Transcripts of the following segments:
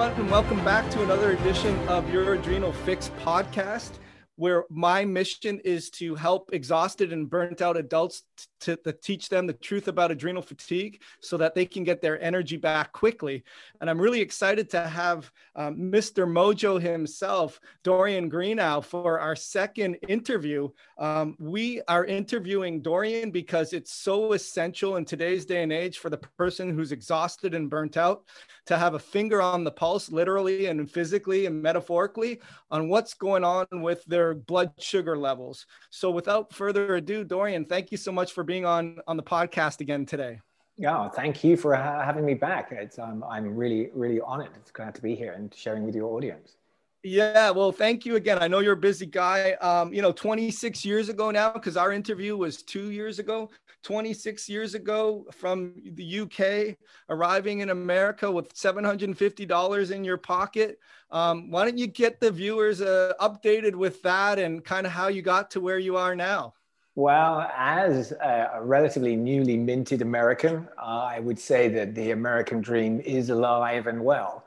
everyone, and welcome back to another edition of your Adrenal Fix podcast where my mission is to help exhausted and burnt out adults to, to, teach them the truth about adrenal fatigue so that they can get their energy back quickly. And I'm really excited to have um, Mr. Mojo himself, Dorian Greenow, for our second interview. Um, we are interviewing Dorian because it's so essential in today's day and age for the person who's exhausted and burnt out to have a finger on the pulse, literally and physically and metaphorically, on what's going on with their blood sugar levels. So, without further ado, Dorian, thank you so much for being on on the podcast again today. Yeah, thank you for having me back. It's um, I'm really really honored. It's glad to be here and sharing with your audience. Yeah, well, thank you again. I know you're a busy guy. Um, you know, 26 years ago now, because our interview was two years ago. 26 years ago from the UK, arriving in America with $750 in your pocket. Um, why don't you get the viewers uh, updated with that and kind of how you got to where you are now? Well, as a relatively newly minted American, uh, I would say that the American dream is alive and well.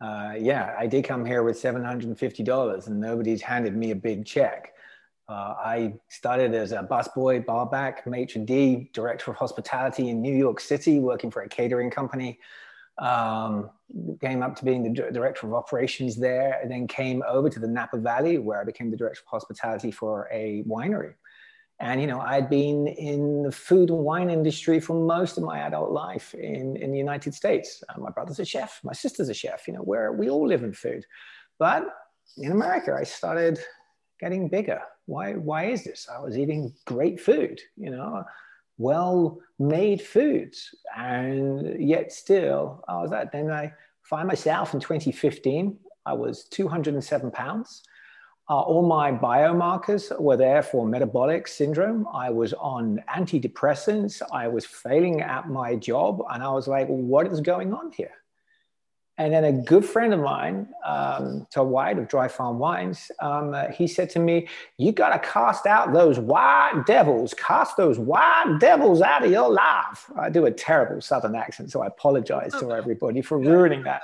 Uh, yeah, I did come here with $750 and nobody's handed me a big check. Uh, I started as a busboy, barback, maitre d', director of hospitality in New York City, working for a catering company. Um, came up to being the director of operations there, and then came over to the Napa Valley, where I became the director of hospitality for a winery. And you know, I'd been in the food and wine industry for most of my adult life in, in the United States. Uh, my brother's a chef, my sister's a chef. You know, where we all live in food. But in America, I started getting bigger. Why, why is this? I was eating great food, you know, well made foods. And yet still, I was that. then I find myself in 2015, I was 207 pounds. Uh, all my biomarkers were there for metabolic syndrome. I was on antidepressants. I was failing at my job. And I was like, what is going on here? And then a good friend of mine, um, Todd White of Dry Farm Wines, um, uh, he said to me, You got to cast out those white devils, cast those white devils out of your life. I do a terrible Southern accent, so I apologize to everybody for ruining that.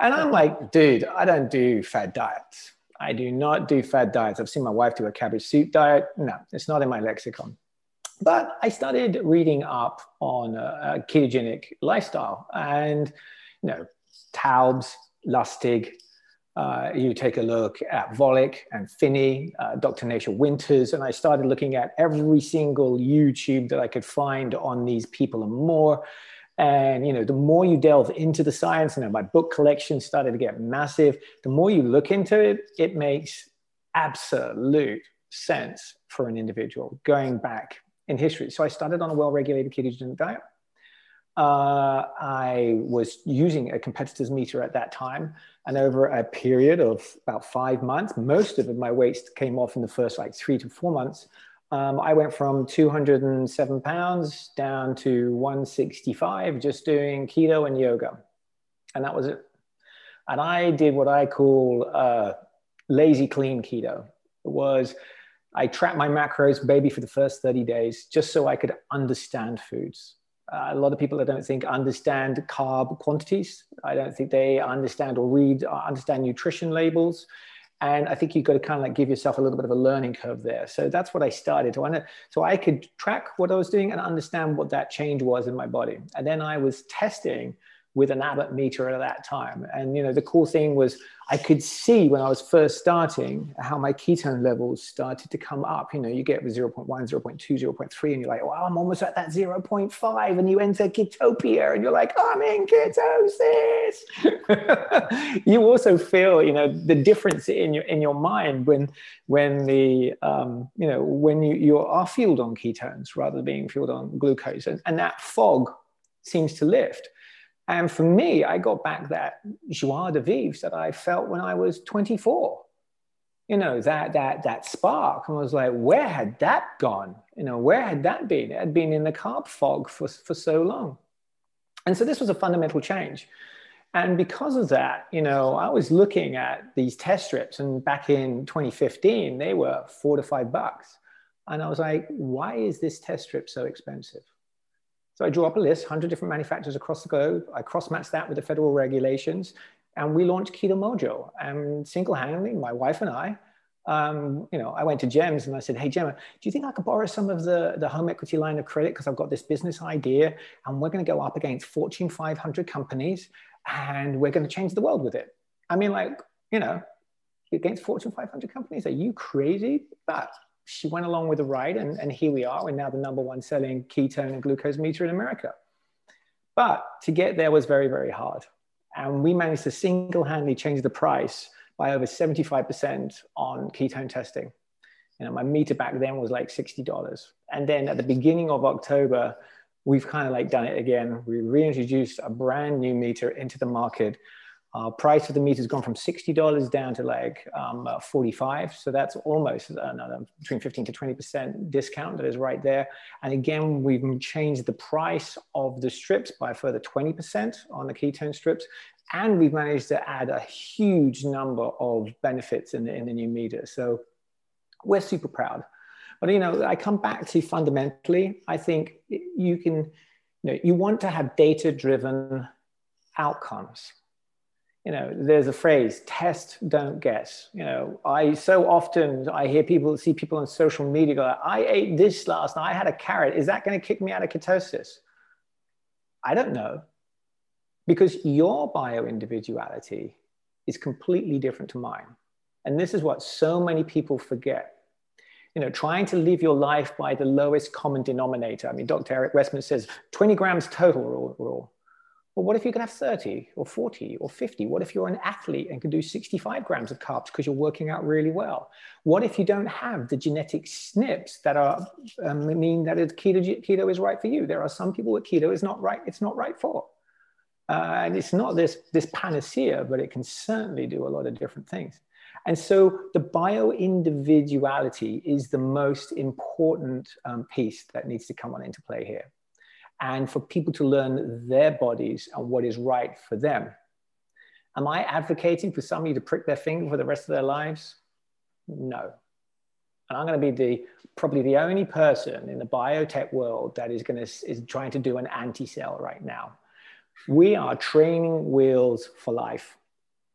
And I'm like, Dude, I don't do fad diets. I do not do fad diets. I've seen my wife do a cabbage soup diet. No, it's not in my lexicon. But I started reading up on a, ketogenic lifestyle and you know Taubes, Lustig. Uh, you take a look at Volek and Phinney, uh, Dr. Nasha Winters, and I started looking at every single YouTube that I could find on these people and more. And you know, the more you delve into the science, and you know, my book collection started to get massive. The more you look into it, it makes absolute sense for an individual going back in history. So I started on a well-regulated ketogenic diet. Uh, I was using a competitor's meter at that time. And over a period of about five months, most of my weight came off in the first like three to four months. Um, I went from 207 pounds down to 165 just doing keto and yoga. And that was it. And I did what I call uh, lazy clean keto. It was I tracked my macros, baby, for the first 30 days just so I could understand foods. Uh, a lot of people I don't think understand carb quantities. I don't think they understand or read or uh, understand nutrition labels. And I think you've got to kind of like give yourself a little bit of a learning curve there. So that's what I started to so I could track what I was doing and understand what that change was in my body. And then I was testing with an Abbott meter at that time. And you know, the cool thing was I could see when I was first starting how my ketone levels started to come up. You know, you get with 0.1, 0.2, 0.3, and you're like, wow, I'm almost at that 0.5. And you enter ketopia and you're like, I'm in ketosis. you also feel, you know, the difference in your in your mind when when the um, you know, when you, you are fueled on ketones rather than being fueled on glucose. And, and that fog seems to lift. And for me, I got back that joie de vivre that I felt when I was 24. You know, that that that spark. And I was like, where had that gone? You know, where had that been? It had been in the carb fog for, for so long. And so this was a fundamental change. And because of that, you know, I was looking at these test strips, and back in 2015, they were four to five bucks. And I was like, why is this test strip so expensive? So I drew up a list, 100 different manufacturers across the globe. I cross-matched that with the federal regulations. And we launched Keto Mojo. And single handedly, my wife and I, um, you know, I went to Gems and I said, Hey, Gemma, do you think I could borrow some of the, the home equity line of credit? Because I've got this business idea and we're going to go up against Fortune 500 companies and we're going to change the world with it. I mean, like, you know, against Fortune 500 companies, are you crazy? But she went along with the ride and, and here we are. We're now the number one selling ketone and glucose meter in America. But to get there was very, very hard. And we managed to single handedly change the price by over 75% on ketone testing. You know, my meter back then was like $60. And then at the beginning of October, we've kind of like done it again. We reintroduced a brand new meter into the market uh, price of the meter has gone from $60 down to like um, uh, 45. So that's almost another between 15 to 20% discount that is right there. And again, we've changed the price of the strips by further 20% on the ketone strips. And we've managed to add a huge number of benefits in the, in the new meter. So we're super proud. But, you know, I come back to fundamentally, I think you can, you know, you want to have data driven outcomes you know there's a phrase test don't guess. You know i so often i hear people see people on social media go i ate this last night i had a carrot. Is that going to kick me out of ketosis? I don't know. Because your bio individuality is completely different to mine. And this is what so many people forget. You know trying to live your life by the lowest common denominator. I mean dr eric westman says 20 grams total rule well, what if you can have 30 or 40 or 50? What if you're an athlete and can do 65 grams of carbs because you're working out really well? What if you don't have the genetic SNPs that are um, mean that keto, keto is right for you? There are some people that keto is not right, it's not right for. Uh, and it's not this, this panacea, but it can certainly do a lot of different things. And so the bio individuality is the most important um, piece that needs to come on into play here and for people to learn their bodies and what is right for them. Am I advocating for somebody to prick their finger for the rest of their lives? No. And I'm going to be the probably the only person in the biotech world that is going to is trying to do an anti-cell right now. We are training wheels for life.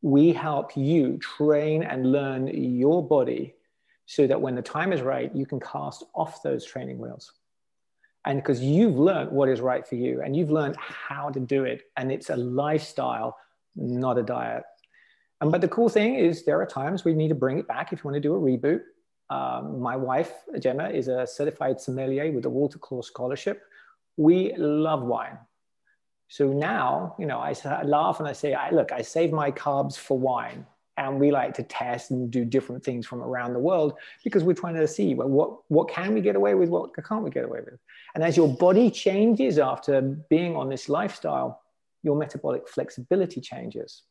We help you train and learn your body so that when the time is right, you can cast off those training wheels and because you've learned what is right for you and you've learned how to do it and it's a lifestyle not a diet. And but the cool thing is there are times we need to bring it back if you want to do a reboot. Um, my wife gemma is a certified sommelier with the walter Clore scholarship. We love wine. So now you know i, I laugh and i say I, look i save my carbs for wine and we like to test and do different things from around the world because we're trying to see well, what what can we get away with what can't we get away with? And as your body changes after being on this lifestyle your metabolic flexibility changes.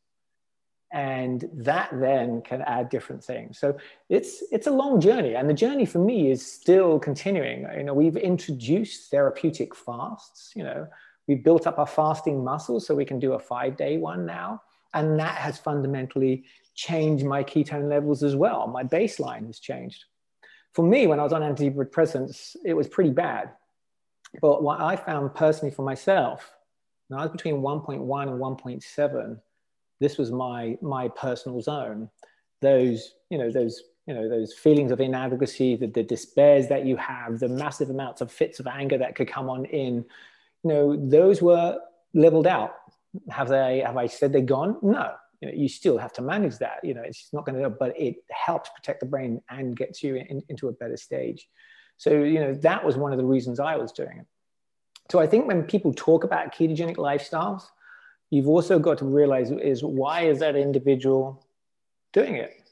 And that then can add different things. So it's it's a long journey. And the journey for me is still continuing. You know we've introduced therapeutic fasts you know. We've built up our fasting muscles so we can do a five day one now. And that has fundamentally change my ketone levels as well. My baseline has changed. For me, when I was on antidepressants, it was pretty bad. But what I found personally for myself, when I was between 1.1 and 1.7, this was my my personal zone. Those, you know, those, you know, those feelings of inadequacy, the, the despairs that you have, the massive amounts of fits of anger that could come on in, you know, those were leveled out. Have they have I said they're gone? No you know you still have to manage that you know it's not going to but it helps protect the brain and gets you in, into a better stage. So you know that was one of the reasons i was doing it. So i think when people talk about ketogenic lifestyles you've also got to realize is why is that individual doing it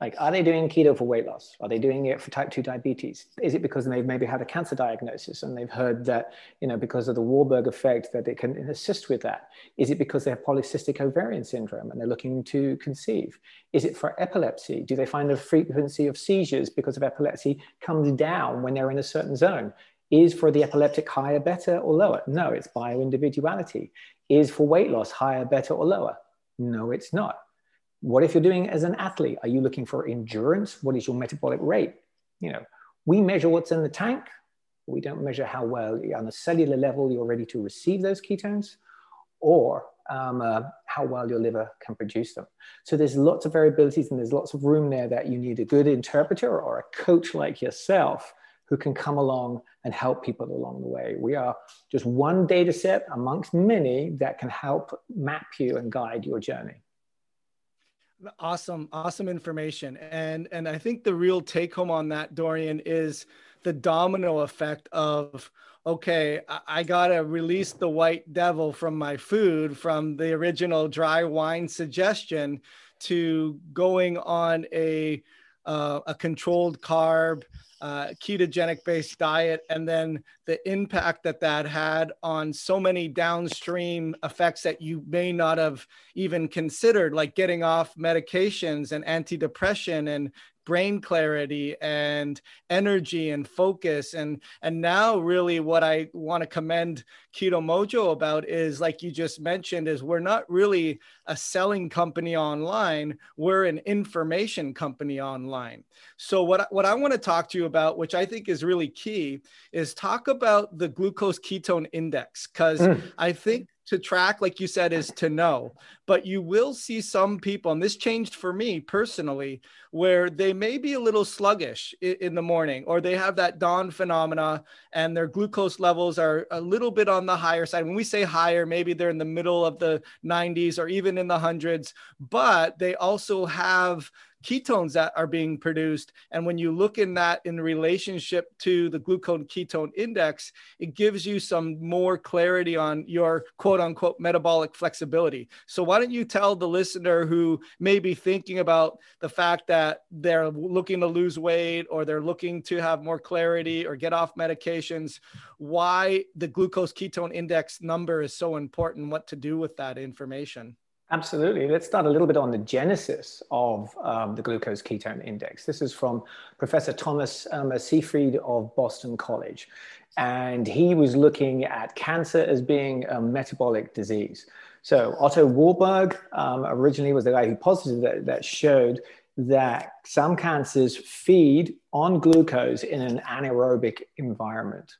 like, are they doing keto for weight loss? Are they doing it for type 2 diabetes? Is it because they've maybe had a cancer diagnosis and they've heard that, you know, because of the Warburg effect that it can assist with that? Is it because they have polycystic ovarian syndrome and they're looking to conceive? Is it for epilepsy? Do they find the frequency of seizures because of epilepsy comes down when they're in a certain zone? Is for the epileptic higher, better, or lower? No, it's bio individuality. Is for weight loss higher, better, or lower? No, it's not what if you're doing as an athlete? Are you looking for endurance? What is your metabolic rate? You know, we measure what's in the tank. We don't measure how well on a cellular level you're ready to receive those ketones, or um, uh, how well your liver can produce them. So there's lots of variabilities and there's lots of room there that you need a good interpreter or a coach like yourself who can come along and help people along the way. We are just one data set amongst many that can help map you and guide your journey. Awesome, awesome information. And and I think the real take home on that, Dorian, is the domino effect of okay, I, got to release the white devil from my food from the original dry wine suggestion to going on a uh, a controlled carb uh, ketogenic based diet and then the impact that that had on so many downstream effects that you may not have even considered like getting off medications and antidepressant and brain clarity and energy and focus. And and now really what i want to commend keto mojo about is like you just mentioned is we're not really a selling company online we're an information company online. So what what i want to talk to you about which i think is really key is talk about the glucose ketone index. Because mm. i think to track, like you said, is to know. But you will see some people, and this changed for me personally, where they may be a little sluggish in the morning, or they have that dawn phenomena and their glucose levels are a little bit on the higher side. When we say higher, maybe they're in the middle of the 90s or even in the hundreds, but they also have ketones that are being produced. And when you look in that in relationship to the glucose ketone index, it gives you some more clarity on your quote unquote metabolic flexibility. So, why don't you tell the listener who may be thinking about the fact that they're looking to lose weight or they're looking to have more clarity or get off medications, why the glucose ketone index number is so important, what to do with that information? Absolutely. Let's start a little bit on the genesis of um, the glucose ketone index. This is from Professor Thomas um, of Boston College. And he was looking at cancer as being a metabolic disease. So Otto Warburg um, originally was the guy who posited that, that showed that some cancers feed on glucose in an anaerobic environment.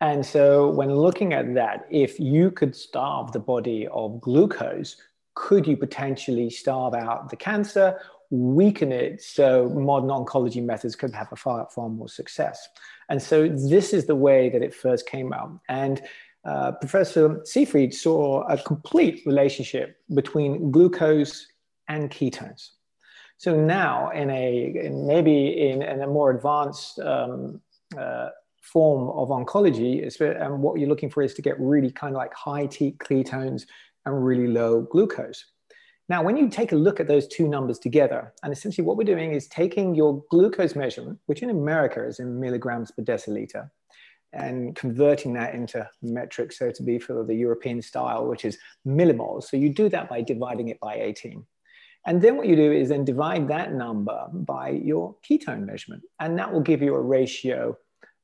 And so, when looking at that, if you could starve the body of glucose, could you potentially starve out the cancer, weaken it so modern oncology methods could have a far, far more success? And so this is the way that it first came out. And uh, Professor Seyfried saw a complete relationship between glucose and ketones. So now, in a in maybe in, in, a more advanced um, uh, form of oncology, and what you're looking for is to get really kind of like high ketones and really low glucose. Now, when you take a look at those two numbers together, and essentially what we're doing is taking your glucose measurement, which in America is in milligrams per deciliter, and converting that into metric, so to be for the European style, which is millimoles. So you do that by dividing it by 18. And then what you do is then divide that number by your ketone measurement. And that will give you a ratio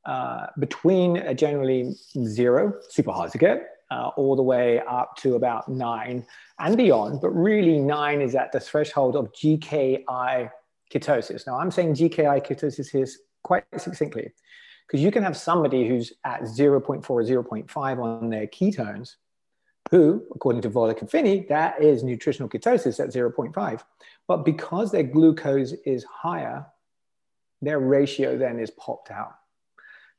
uh, between uh, generally zero, super hard to get, uh, all the way up to about nine and beyond. But really, nine is at the threshold of GKI ketosis. Now, I'm saying GKI ketosis here quite succinctly because you can have somebody who's at 0.4 or 0.5 on their ketones, who, according to Volek and Phinney, that is nutritional ketosis at 0.5. But because their glucose is higher, their ratio then is popped out.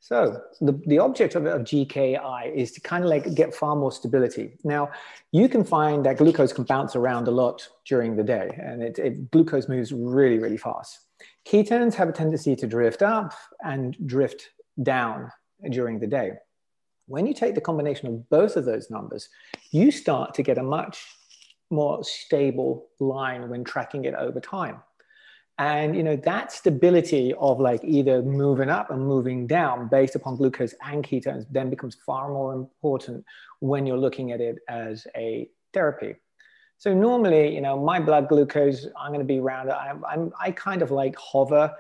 So the, the object of, of GKI is to kind of like get far more stability. Now, you can find that glucose can bounce around a lot during the day, and it, it, glucose moves really, really fast. Ketones have a tendency to drift up and drift down during the day. When you take the combination of both of those numbers, you start to get a much more stable line when tracking it over time. And you know that stability of like either moving up and moving down based upon glucose and ketones then becomes far more important when you're looking at it as a therapy. So normally, you know, my blood glucose, I'm going to be around. I'm, I'm I kind of like hover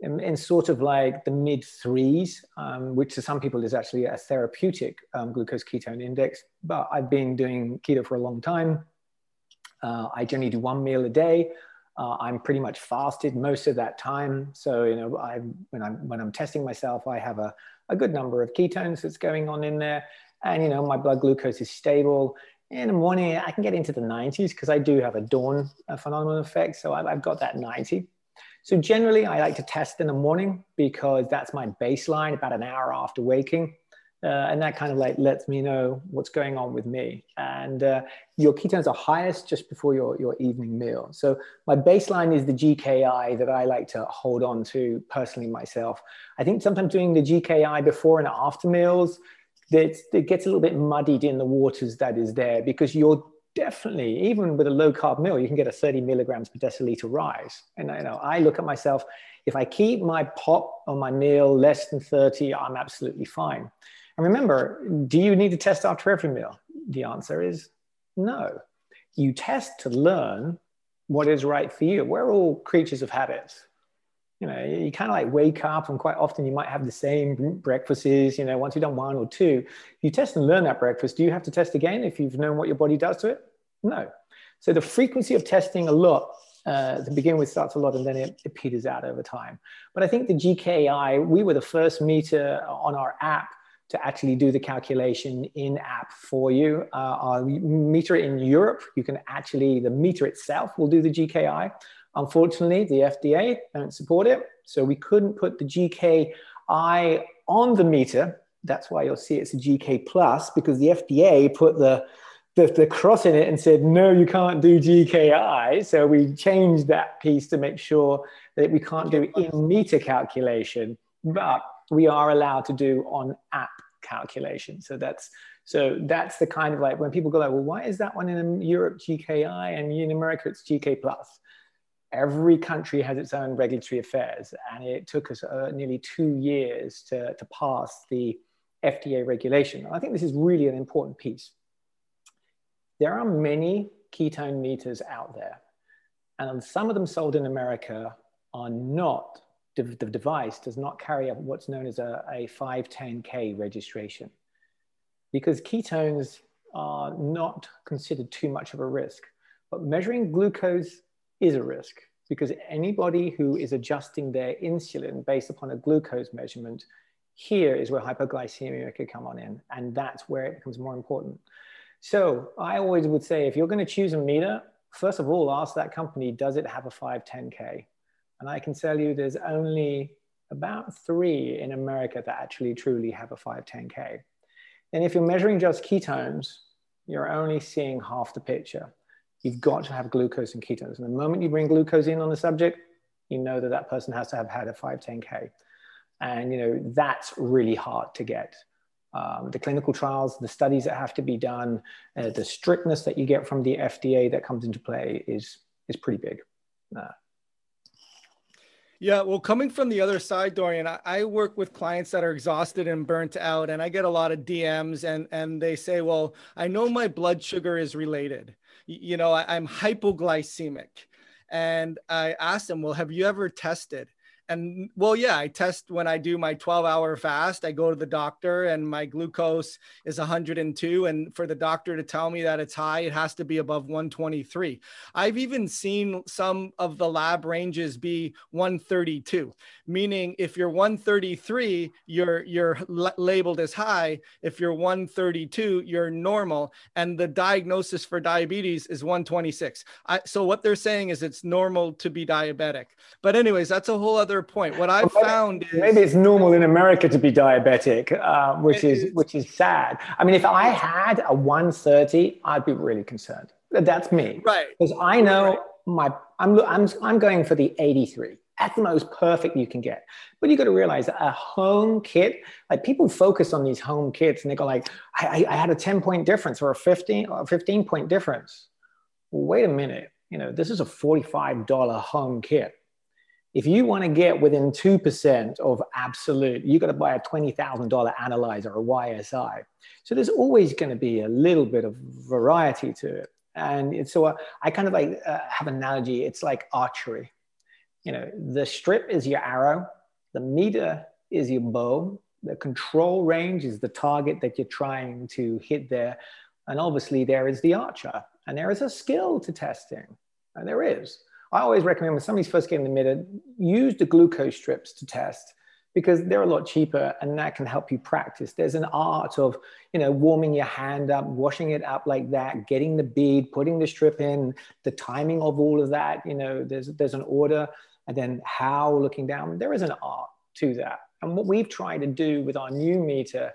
in, in sort of like the mid threes, um, which to some people is actually a therapeutic um, glucose ketone index. But I've been doing keto for a long time. Uh, I generally do one meal a day. Uh, I'm pretty much fasted most of that time. So, you know, I, when, I'm, when I'm testing myself, I have a, a good number of ketones that's going on in there. And, you know, my blood glucose is stable. in the morning, I can get into the 90s because I do have a dawn phenomenon effect. So I've, I've got that 90. So generally, I like to test in the morning because that's my baseline about an hour after waking. Uh, and that kind of like lets me know what's going on with me. And uh, your ketones are highest just before your, your evening meal. So my baseline is the GKI that I like to hold on to personally myself. I think sometimes doing the GKI before and after meals, that it gets a little bit muddied in the waters that is there because you're definitely, even with a low carb meal, you can get a 30 milligrams per deciliter rise. And you know, I look at myself, if I keep my pop on my meal less than 30, I'm absolutely fine. And remember, do you need to test after every meal? The answer is no. You test to learn what is right for you. We're all creatures of habits. You know, you kind of like wake up, and quite often you might have the same breakfasts. You know, once you've done one or two, you test and learn that breakfast. Do you have to test again if you've known what your body does to it? No. So the frequency of testing a lot uh, to begin with starts a lot and then it, it, peters out over time. But I think the GKI, we were the first meter on our app to actually do the calculation in app for you. Uh, our meter in Europe, you can actually, the meter itself will do the GKI. Unfortunately, the FDA don't support it. So we couldn't put the GKI on the meter. That's why you'll see it's a GK plus because the FDA put the, the, the cross in it and said, no, you can't do GKI. So we changed that piece to make sure that we can't do in meter calculation. But we are allowed to do on app calculation. So that's so that's the kind of like when people go like, well, why is that one in Europe GKI and in America it's GK plus? Every country has its own regulatory affairs, and it took us uh, nearly two years to, to pass the FDA regulation. I think this is really an important piece. There are many ketone meters out there, and some of them sold in America are not the device does not carry what's known as a, a 510K registration because ketones are not considered too much of a risk. But measuring glucose is a risk because anybody who is adjusting their insulin based upon a glucose measurement, here is where hypoglycemia could come on in. And that's where it becomes more important. So I always would say if you're going to choose a meter, first of all, ask that company, does it have a 510K? And I can tell you there's only about three in America that actually truly have a 510K. And if you're measuring just ketones, you're only seeing half the picture. You've got to have glucose and ketones. And the moment you bring glucose in on the subject, you know that that person has to have had a 510K. And you know that's really hard to get. Um, the clinical trials, the studies that have to be done, uh, the strictness that you get from the FDA that comes into play is is pretty big. Uh, yeah, well, coming from the other side, Dorian, I, I, work with clients that are exhausted and burnt out, and I get a lot of DMs, and and they say, "Well, I know my blood sugar is related. You know, I, I'm hypoglycemic," and I ask them, "Well, have you ever tested?" And well yeah i test when i do my 12 hour fast i go to the doctor and my glucose is 102 and for the doctor to tell me that it's high it has to be above 123 i've even seen some of the lab ranges be 132 meaning if you're 133 you're you're labeled as high. If you're 132 you're normal. And the diagnosis for diabetes is 126 I, so what they're saying is it's normal to be diabetic. But anyways that's a whole other point. What I've found is maybe it's normal in America to be diabetic, uh, which is, is which is sad. I mean, if I had a 130, I'd be really concerned. That's me, right? Because I know right. my I'm I'm I'm going for the 83. That's the most perfect you can get. But you got to realize a home kit, like people focus on these home kits and they go like, I, I had a 10 point difference or a 15 or 15 point difference. Well, wait a minute. You know, this is a $45 home kit if you want to get within 2% of absolute, you've got to buy a $20,000 analyzer or YSI. So there's always going to be a little bit of variety to it. And so I kind of like uh, have an analogy. It's like archery. You know, the strip is your arrow, the meter is your bow, the control range is the target that you're trying to hit there. And obviously, there is the archer, and there is a skill to testing. And there is. I always recommend when somebody's first getting the meter, use the glucose strips to test because they're a lot cheaper and that can help you practice. There's an art of, you know, warming your hand up, washing it up like that, getting the bead, putting the strip in, the timing of all of that, you know, there's there's an order and then how looking down. There is an art to that. And what we've tried to do with our new meter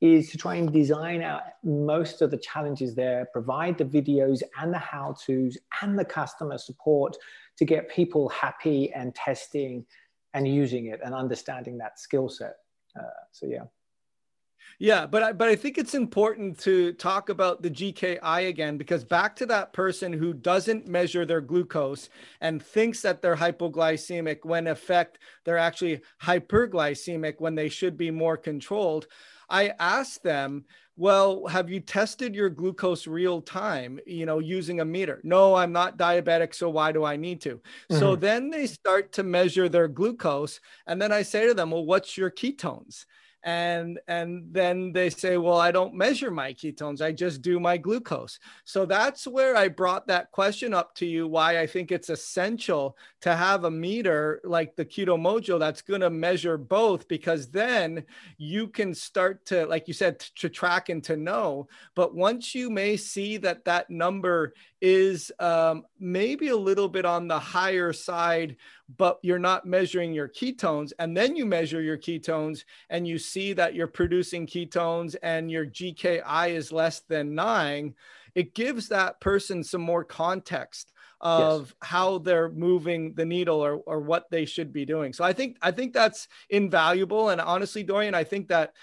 is to try and design out most of the challenges there, provide the videos and the how-tos and the customer support to get people happy and testing and using it and understanding that skill set. Uh, so yeah. Yeah, but I, but I think it's important to talk about the GKI again because back to that person who doesn't measure their glucose and thinks that they're hypoglycemic when in effect they're actually hyperglycemic when they should be more controlled. I asked them, well, have you tested your glucose real time, you know, using a meter? No, I'm not diabetic, so why do I need to? Mm-hmm. So then they start to measure their glucose. And then I say to them, well, what's your ketones? And and then they say well i don't measure my ketones i just do my glucose. So that's where i brought that question up to you why i think it's essential to have a meter like the keto mojo that's going to measure both because then you can start to like you said to track and to know. But once you may see that that number is um, maybe a little bit on the higher side, but you're not measuring your ketones. And then you measure your ketones and you see that you're producing ketones and your GKI is less than nine. It gives that person some more context of yes. how they're moving the needle or, or what they should be doing. So I think I think that's invaluable. And honestly, Dorian, I think that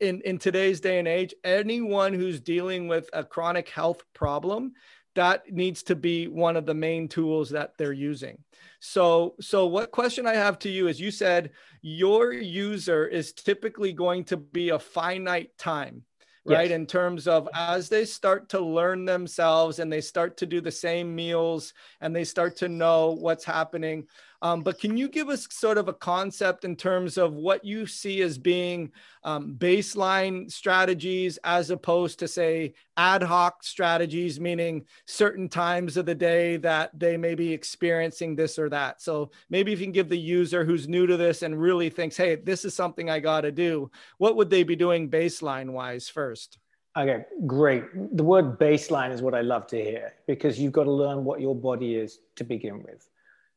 in, in today's day and age, anyone who's dealing with a chronic health problem that needs to be one of the main tools that they're using. So, so what question I have to you is you said your user is typically going to be a finite time right? Yes. In terms of as they start to learn themselves and they start to do the same meals and they start to know what's happening. Um, but can you give us sort of a concept in terms of what you see as being um, baseline strategies as opposed to, say, ad hoc strategies, meaning certain times of the day that they may be experiencing this or that? So maybe if you can give the user who's new to this and really thinks, hey, this is something I got to do, what would they be doing baseline wise first? Okay, great. The word baseline is what I love to hear because you've got to learn what your body is to begin with.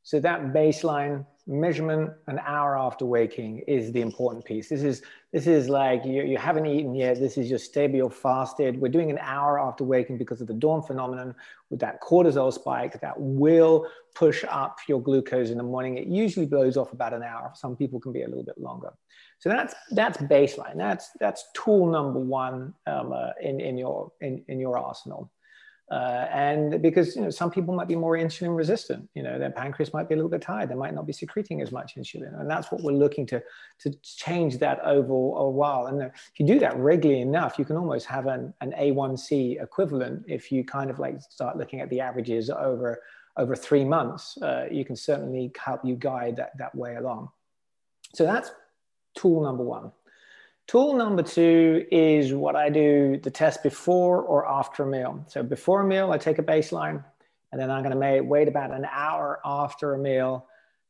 So that baseline measurement an hour after waking is the important piece. This is this is like you, you haven't eaten yet. This is your stable fasted. We're doing an hour after waking because of the dawn phenomenon with that cortisol spike that will push up your glucose in the morning. It usually blows off about an hour. Some people can be a little bit longer. So that's that's baseline. That's that's tool number one um, uh, in in your in, in your arsenal. Uh, and because you know some people might be more insulin resistant, you know their pancreas might be a little bit tired, they might not be secreting as much insulin, and that's what we're looking to to change that over a while. And if you do that regularly enough, you can almost have an, an A1C equivalent. If you kind of like start looking at the averages over over three months, uh, you can certainly help you guide that that way along. So that's tool number one. Tool number two is what I do the test before or after a meal. So before a meal, I take a baseline and then I'm going to wait about an hour after a meal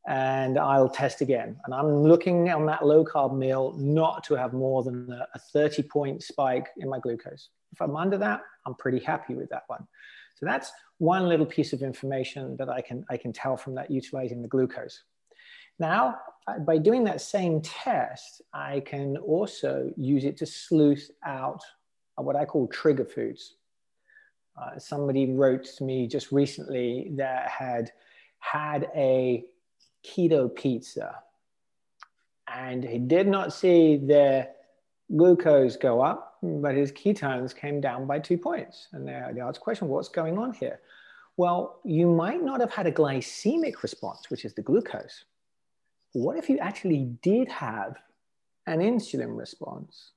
and I'll test again. And I'm looking on that low carb meal not to have more than a 30 point spike in my glucose. If I'm under that, I'm pretty happy with that one. So that's one little piece of information that I can, I can tell from that utilizing the glucose. Now, by doing that same test, I can also use it to sleuth out what I call trigger foods. Uh, somebody wrote to me just recently that had had a keto pizza and he did not see their glucose go up, but his ketones came down by two points. And they, asked the question, what's going on here? Well, you might not have had a glycemic response, which is the glucose what if you actually did have an insulin response,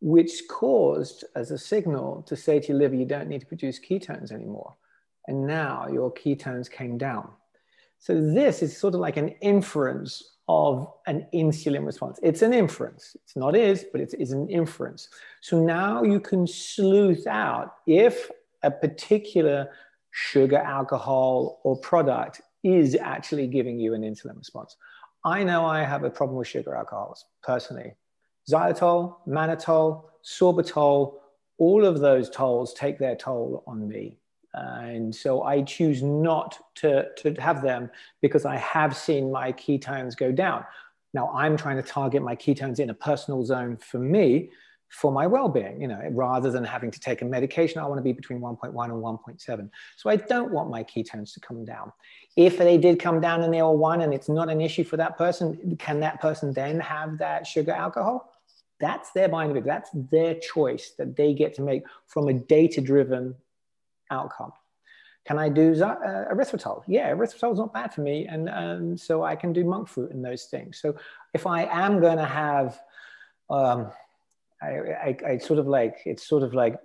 which caused as a signal to say to your liver, you don't need to produce ketones anymore. And now your ketones came down. So this is sort of like an inference of an insulin response. It's an inference. It's not is, but it's, it's an inference. So now you can sleuth out if a particular sugar, alcohol, or product is actually giving you an insulin response. I know I have a problem with sugar alcohols personally. Xylitol, mannitol, sorbitol, all of those tolls take their toll on me. and so I choose not to, to have them because I have seen my ketones go down. Now I'm trying to target my ketones in a personal zone for me for my well-being you know rather than having to take a medication i want to be between 1.1 and 1.7 so i don't want my ketones to come down if they did come down and they are one and it's not an issue for that person can that person then have that sugar alcohol that's their mind that's their choice that they get to make from a data driven outcome can I do uh, erythritol? Yeah, erythritol is not bad for me. And, and so I can do monk fruit and those things. So if I am going to have, um, I, I, I, sort of like, it's sort of like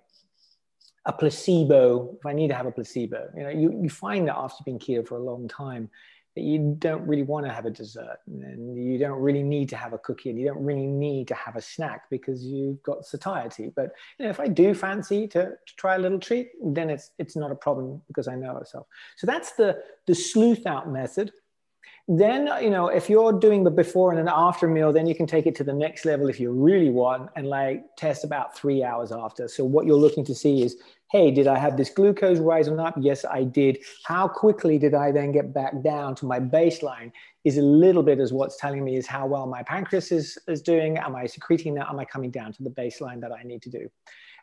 a placebo. If I need to have a placebo, you know, you, you find that after being keto for a long time, that you don't really want to have a dessert and you don't really need to have a cookie and you don't really need to have a snack because you've got satiety. But you know, if i do fancy to, to try a little treat then it's it's not a problem because i know myself. So that's the the sleuth out method then you know if you're doing the before and an after meal then you can take it to the next level if you really want and like test about three hours after so what you're looking to see is hey, did I have this glucose rising up? Yes, I did. How quickly did I then get back down to my baseline? Is a little bit as what's telling me is how well my pancreas is, is doing. Am I secreting that? Am I coming down to the baseline that I need to do?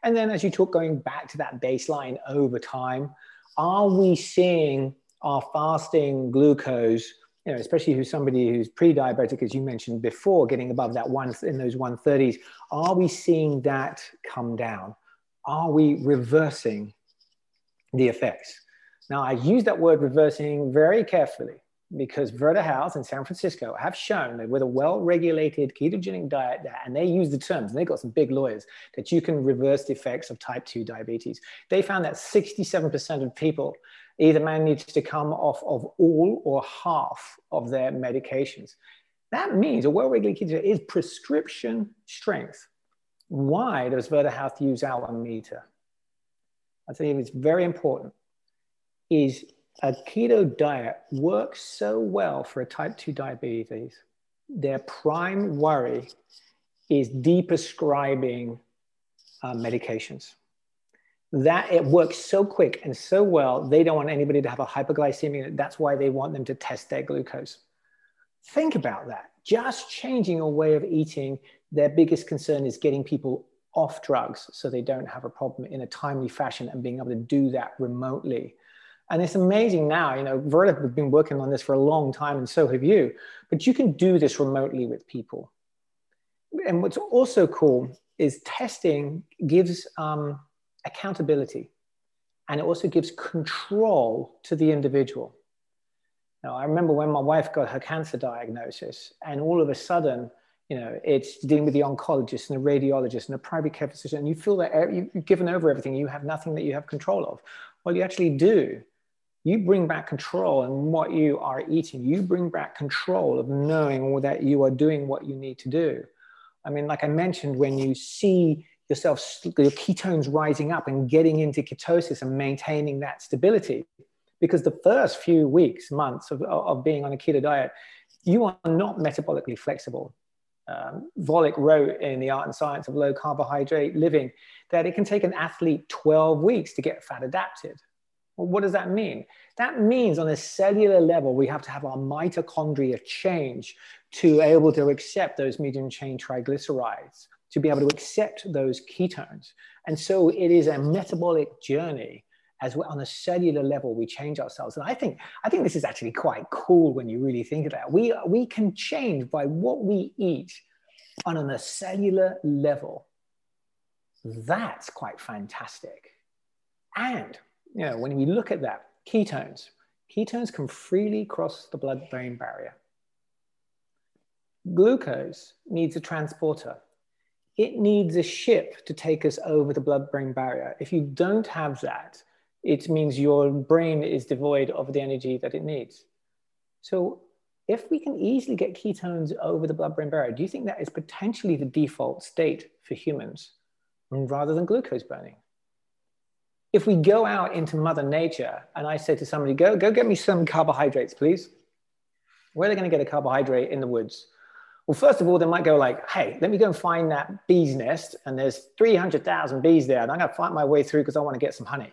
And then as you talk going back to that baseline over time, are we seeing our fasting glucose you know, especially who's somebody who's pre-diabetic, as you mentioned before, getting above that one in those 130s, are we seeing that come down? are we reversing the effects? Now, I use that word reversing very carefully because Virta Health in San Francisco have shown that with a well-regulated ketogenic diet, and they use the terms, and they've got some big lawyers, that you can reverse the effects of type 2 diabetes. They found that 67% of people either man needs to come off of all or half of their medications. That means a well-regulated diet is prescription strength why does Health use our meter? I think it's very important, is a keto diet works so well for a type 2 diabetes. Their prime worry is deprescribing uh, medications. That it works so quick and so well, they don't want anybody to have a hypoglycemia. That's why they want them to test their glucose. Think about that. Just changing your way of eating their biggest concern is getting people off drugs so they don't have a problem in a timely fashion and being able to do that remotely. And it's amazing now, you know, Virta have been working on this for a long time and so have you, but you can do this remotely with people. And what's also cool is testing gives um, accountability and it also gives control to the individual. Now, I remember when my wife got her cancer diagnosis and all of a sudden, you know, it's dealing with the oncologist and the radiologist and a private care physician, and you feel that you've given over everything, you have nothing that you have control of. Well, you actually do. You bring back control in what you are eating. You bring back control of knowing that you are doing what you need to do. I mean, like I mentioned, when you see yourself, your ketones rising up and getting into ketosis and maintaining that stability, because the first few weeks, months of, of being on a keto diet, you are not metabolically flexible um, Volek wrote in The Art and Science of Low Carbohydrate Living that it can take an athlete 12 weeks to get fat adapted. Well, what does that mean? That means on a cellular level, we have to have our mitochondria change to able to accept those medium chain triglycerides, to be able to accept those ketones. And so it is a metabolic journey as well on a cellular level we change ourselves. And i think i think this is actually quite cool when you really think about it. We we can change by what we eat on a cellular level. That's quite fantastic. And you know when we look at that ketones ketones can freely cross the blood brain barrier. Glucose needs a transporter it needs a ship to take us over the blood brain barrier if you don't have that it means your brain is devoid of the energy that it needs. So if we can easily get ketones over the blood-brain barrier, do you think that is potentially the default state for humans um, rather than glucose burning? If we go out into Mother Nature and I say to somebody, go, go get me some carbohydrates, please. Where are they going to get a carbohydrate in the woods? Well, first of all, they might go like, hey, let me go and find that bee's nest. And there's 300,000 bees there. And I'm going to fight my way through because I want to get some honey.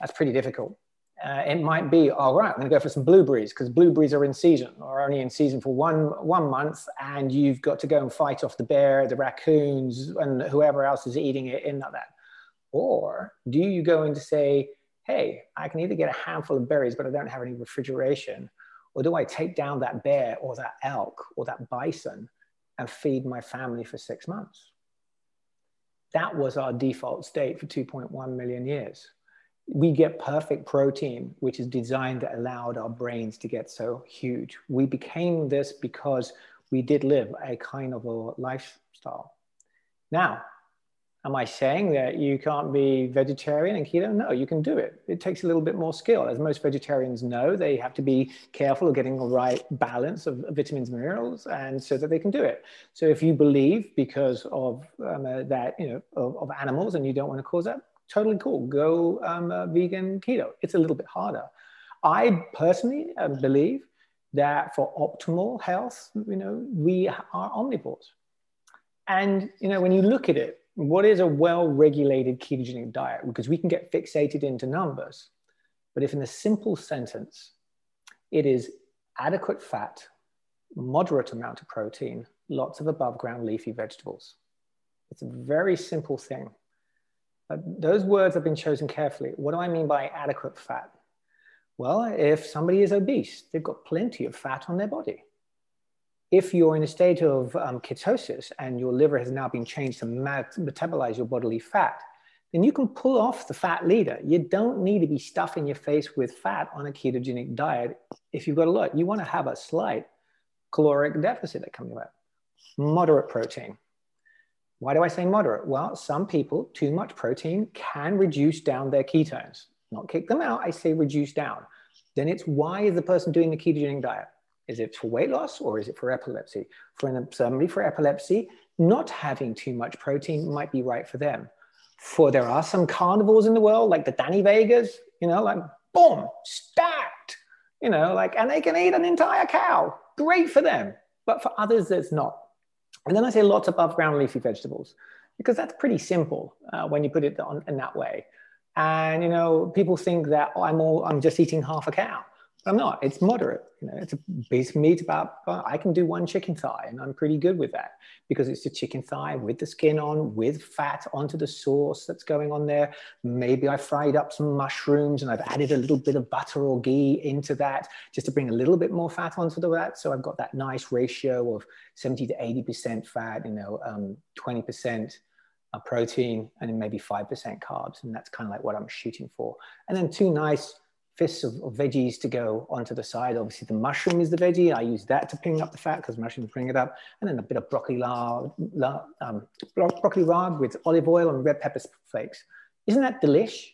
That's pretty difficult. Uh, it might be, all right, I'm going to go for some blueberries because blueberries are in season or only in season for one, one month. And you've got to go and fight off the bear, the raccoons, and whoever else is eating it in that. Or do you go in to say, hey, I can either get a handful of berries, but I don't have any refrigeration or do I take down that bear or that elk or that bison and feed my family for six months? That was our default state for 2.1 million years. We get perfect protein, which is designed that allowed our brains to get so huge. We became this because we did live a kind of a lifestyle. Now, Am I saying that you can't be vegetarian and keto? No, you can do it. It takes a little bit more skill. As most vegetarians know, they have to be careful of getting the right balance of vitamins and minerals, and so that they can do it. So if you believe because of um, uh, that, you know, of, of, animals, and you don't want to cause that, totally cool. Go um, uh, vegan keto. It's a little bit harder. I personally uh, believe that for optimal health, you know, we are omnivores. And you know, when you look at it, what is a well-regulated ketogenic diet? Because we can get fixated into numbers, but if in a simple sentence, it is adequate fat, moderate amount of protein, lots of above ground leafy vegetables. It's a very simple thing. But those words have been chosen carefully. What do I mean by adequate fat? Well, if somebody is obese, they've got plenty of fat on their body if you're in a state of um, ketosis and your liver has now been changed to metabolize your bodily fat, then you can pull off the fat leader. You don't need to be stuffing your face with fat on a ketogenic diet if you've got a lot. You want to have a slight caloric deficit that comes about. Moderate protein. Why do I say moderate? Well, some people, too much protein can reduce down their ketones. Not kick them out, I say reduce down. Then it's why is the person doing the ketogenic diet? Is it for weight loss or is it for epilepsy? For an, somebody for epilepsy, not having too much protein might be right for them. For there are some carnivores in the world, like the Danny Vegas, you know, like boom, stacked, you know, like, and they can eat an entire cow. Great for them. But for others, it's not. And then I say lots of above ground leafy vegetables because that's pretty simple uh, when you put it on, in that way. And you know, people think that oh, I'm all I'm just eating half a cow. I'm not. It's moderate. You know, it's a piece of meat about. I can do one chicken thigh, and I'm pretty good with that because it's a chicken thigh with the skin on, with fat onto the sauce that's going on there. Maybe I fried up some mushrooms and I've added a little bit of butter or ghee into that just to bring a little bit more fat onto that. So I've got that nice ratio of 70 to 80 percent fat. You know, um, 20 percent uh, protein, and then maybe five percent carbs, and that's kind of like what I'm shooting for. And then two nice fists of, of, veggies to go onto the side. Obviously, the mushroom is the veggie. I use that to bring up the fat because mushrooms bring it up. And then a bit of broccoli lard, um, broccoli rabe with olive oil and red pepper flakes. Isn't that delish?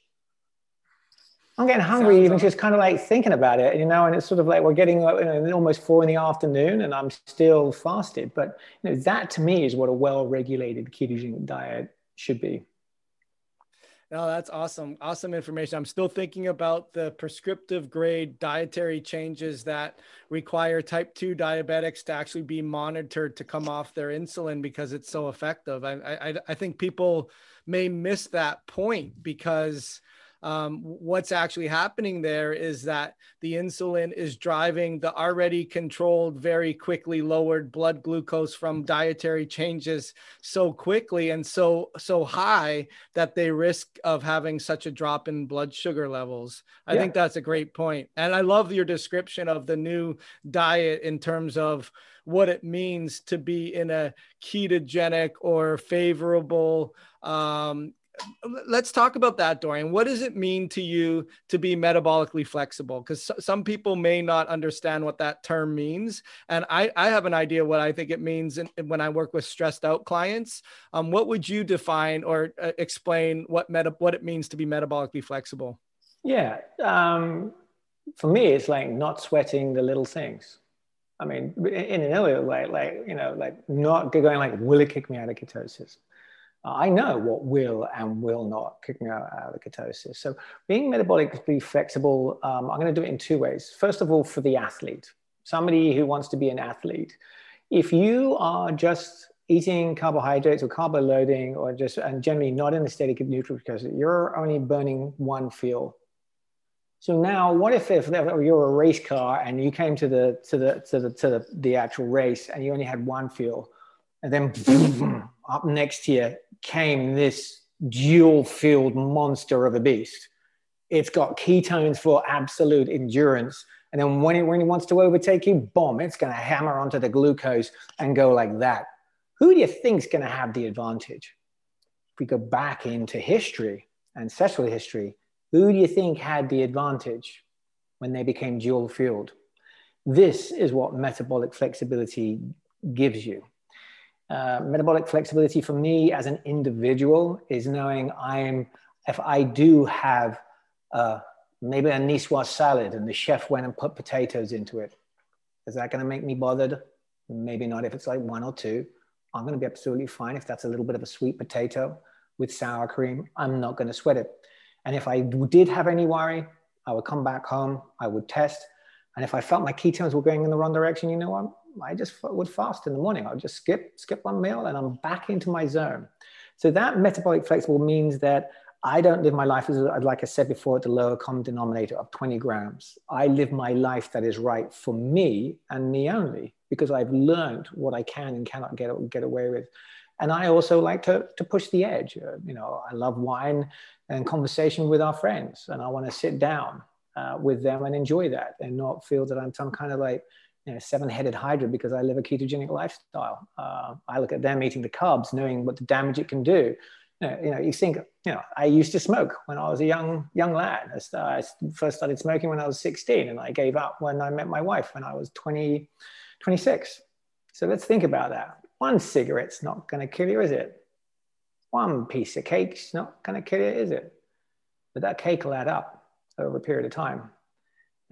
I'm getting hungry Sounds even just kind of like thinking about it, you know, and it's sort of like we're getting you know, almost four in the afternoon and I'm still fasted. But you know, that to me is what a well-regulated ketogenic diet should be. No, that's awesome. Awesome information. I'm still thinking about the prescriptive grade dietary changes that require type 2 diabetics to actually be monitored to come off their insulin because it's so effective. I, I, I think people may miss that point because um, what's actually happening there is that the insulin is driving the already controlled, very quickly lowered blood glucose from dietary changes so quickly and so so high that they risk of having such a drop in blood sugar levels. I yeah. think that's a great point, and I love your description of the new diet in terms of what it means to be in a ketogenic or favorable um, let's talk about that dorian. What does it mean to you to be metabolically flexible? Because some people may not understand what that term means and i, I have an idea what i think it means in, when i work with stressed out clients. Um, what would you define or uh, explain what meta what it means to be metabolically flexible? Yeah um, for me it's like not sweating the little things. I mean in another way like you know like not going like will it kick me out of ketosis I know what will and will not kick me out, of the ketosis. So being metabolically flexible, um, I'm going to do it in two ways. First of all, for the athlete. somebody who wants to be an athlete, if you are just eating carbohydrates or carbo loading or just and generally not in a state of neutral because you're only burning one fuel so now, what if, if you're a race car and you came to the to the to the to the, the actual race and you only had one fuel, and then up next you came this dual fueled monster of a beast. It's got ketones for absolute endurance. And then when it, when it wants to overtake you, boom, it's going to hammer onto the glucose and go like that. Who do you think is going to have the advantage? If we go back into history, ancestral history, who do you think had the advantage when they became dual fueled? This is what metabolic flexibility gives you. Uh, metabolic flexibility for me as an individual is knowing I'm, if I do have uh, maybe a niçoise salad and the chef went and put potatoes into it, is that going to make me bothered? Maybe not if it's like one or two. I'm going to be absolutely fine if that's a little bit of a sweet potato with sour cream. I'm not going to sweat it. And if I did have any worry, I would come back home, I would test. And if I felt my ketones were going in the wrong direction, you know what? I just would fast in the morning. I would just skip, skip one meal and I'm back into my zone. So that metabolic flexible means that I don't live my life as, like I said before, at the lower common denominator of 20 grams. I live my life that is right for me and me only because I've learned what I can and cannot get, get away with. And I also like to, to push the edge. Uh, you know, I love wine and conversation with our friends, and I want to sit down uh, with them and enjoy that and not feel that I'm some kind of like, you know, seven-headed hydra because I live a ketogenic lifestyle. Uh, I look at them eating the carbs, knowing what the damage it can do. You know, you know, you think, you know, I used to smoke when I was a young young lad. I first started smoking when I was 16, and I gave up when I met my wife when I was 20, 26. So let's think about that one cigarette's not going to kill you, is it? One piece of cake's not going to kill you, is it? But that cake will add up over a period of time.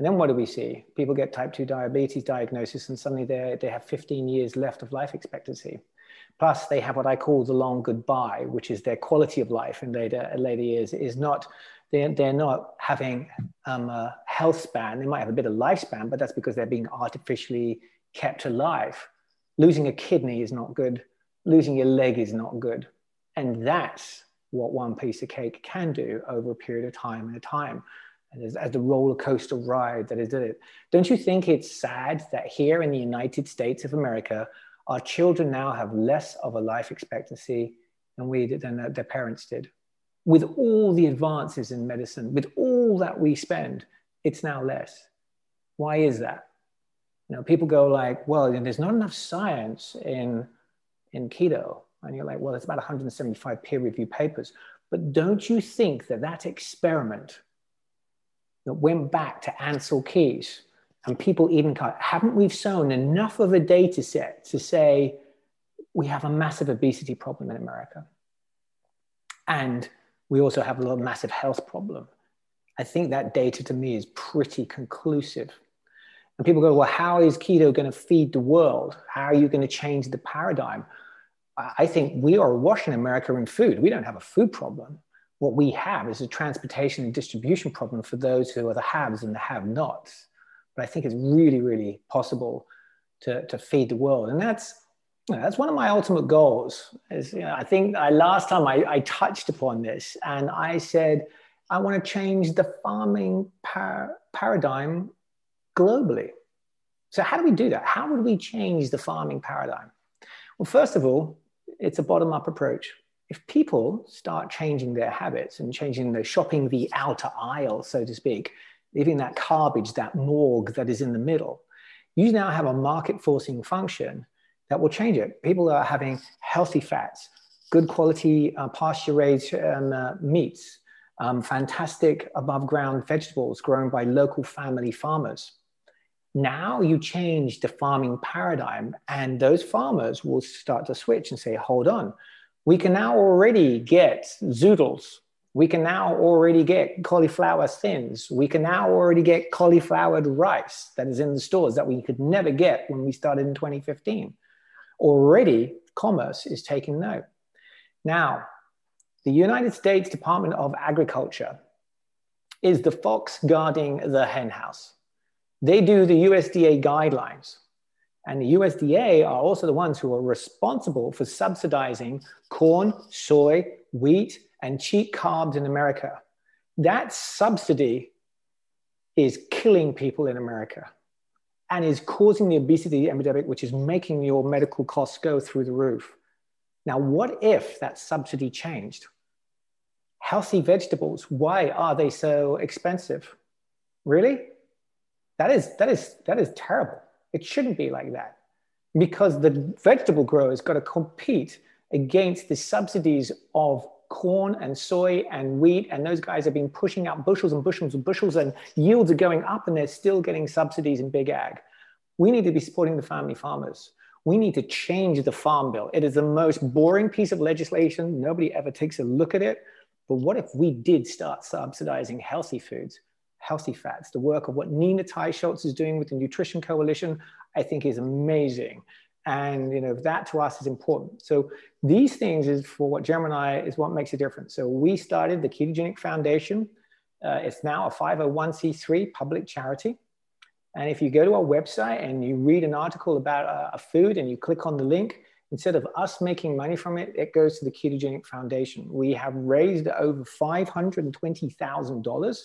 And then what do we see? People get type 2 diabetes diagnosis, and suddenly they they have 15 years left of life expectancy. Plus, they have what I call the long goodbye, which is their quality of life in later, later years is not, they're, they're not having um, a health span. They might have a bit of lifespan, but that's because they're being artificially kept alive losing a kidney is not good. Losing your leg is not good. And that's what one piece of cake can do over a period of time and a time. As, as the roller coaster ride that is it. Don't you think it's sad that here in the United States of America, our children now have less of a life expectancy than we did, than their parents did? With all the advances in medicine, with all that we spend, it's now less. Why is that? you know, people go like, well, there's not enough science in, in keto. And you're like, well, it's about 175 peer reviewed papers. But don't you think that that experiment that went back to Ancel Keys and people even haven't we shown enough of a data set to say we have a massive obesity problem in America? And we also have a massive health problem. I think that data to me is pretty conclusive and people go, well, how is keto going to feed the world? How are you going to change the paradigm? I think we are washing America in food. We don't have a food problem. What we have is a transportation and distribution problem for those who are the haves and the have nots. But I think it's really, really possible to, to feed the world. And that's, you know, that's one of my ultimate goals. Is, you know, I think I, last time I, I touched upon this and I said, I want to change the farming par- paradigm globally. So, how do we do that? How would we change the farming paradigm? Well, first of all, it's a bottom up approach. If people start changing their habits and changing their shopping the outer aisle, so to speak, leaving that garbage, that morgue that is in the middle, you now have a market forcing function that will change it. People are having healthy fats, good quality uh, pasture raised um, uh, meats, um, fantastic above ground vegetables grown by local family farmers. Now you change the farming paradigm, and those farmers will start to switch and say, hold on, we can now already get zoodles. We can now already get cauliflower thins. We can now already get cauliflowered rice that is in the stores that we could never get when we started in 2015. Already, commerce is taking note. Now, the United States Department of Agriculture is the fox guarding the henhouse They do the USDA guidelines. And the USDA are also the ones who are responsible for subsidizing corn, soy, wheat, and cheap carbs in America. That subsidy is killing people in America and is causing the obesity epidemic, which is making your medical costs go through the roof. Now, what if that subsidy changed? Healthy vegetables, why are they so expensive? Really? That is, that is, that is terrible. It shouldn't be like that because the vegetable growers got to compete against the subsidies of corn and soy and wheat. And those guys have been pushing out bushels and bushels and bushels, and yields are going up, and they're still getting subsidies in big ag. We need to be supporting the family farmers. We need to change the farm bill. It is the most boring piece of legislation. Nobody ever takes a look at it. But what if we did start subsidizing healthy foods? Healthy fats. The work of what Nina Teicholz is doing with the Nutrition Coalition, I think is amazing. And you know that to us is important. So these things is for what Gemini is what makes a difference. So we started the Ketogenic Foundation. Uh, it's now a 501c3 public charity. And if you go to our website and you read an article about a, a food and you click on the link, instead of us making money from it, it goes to the Ketogenic Foundation. We have raised over $520,000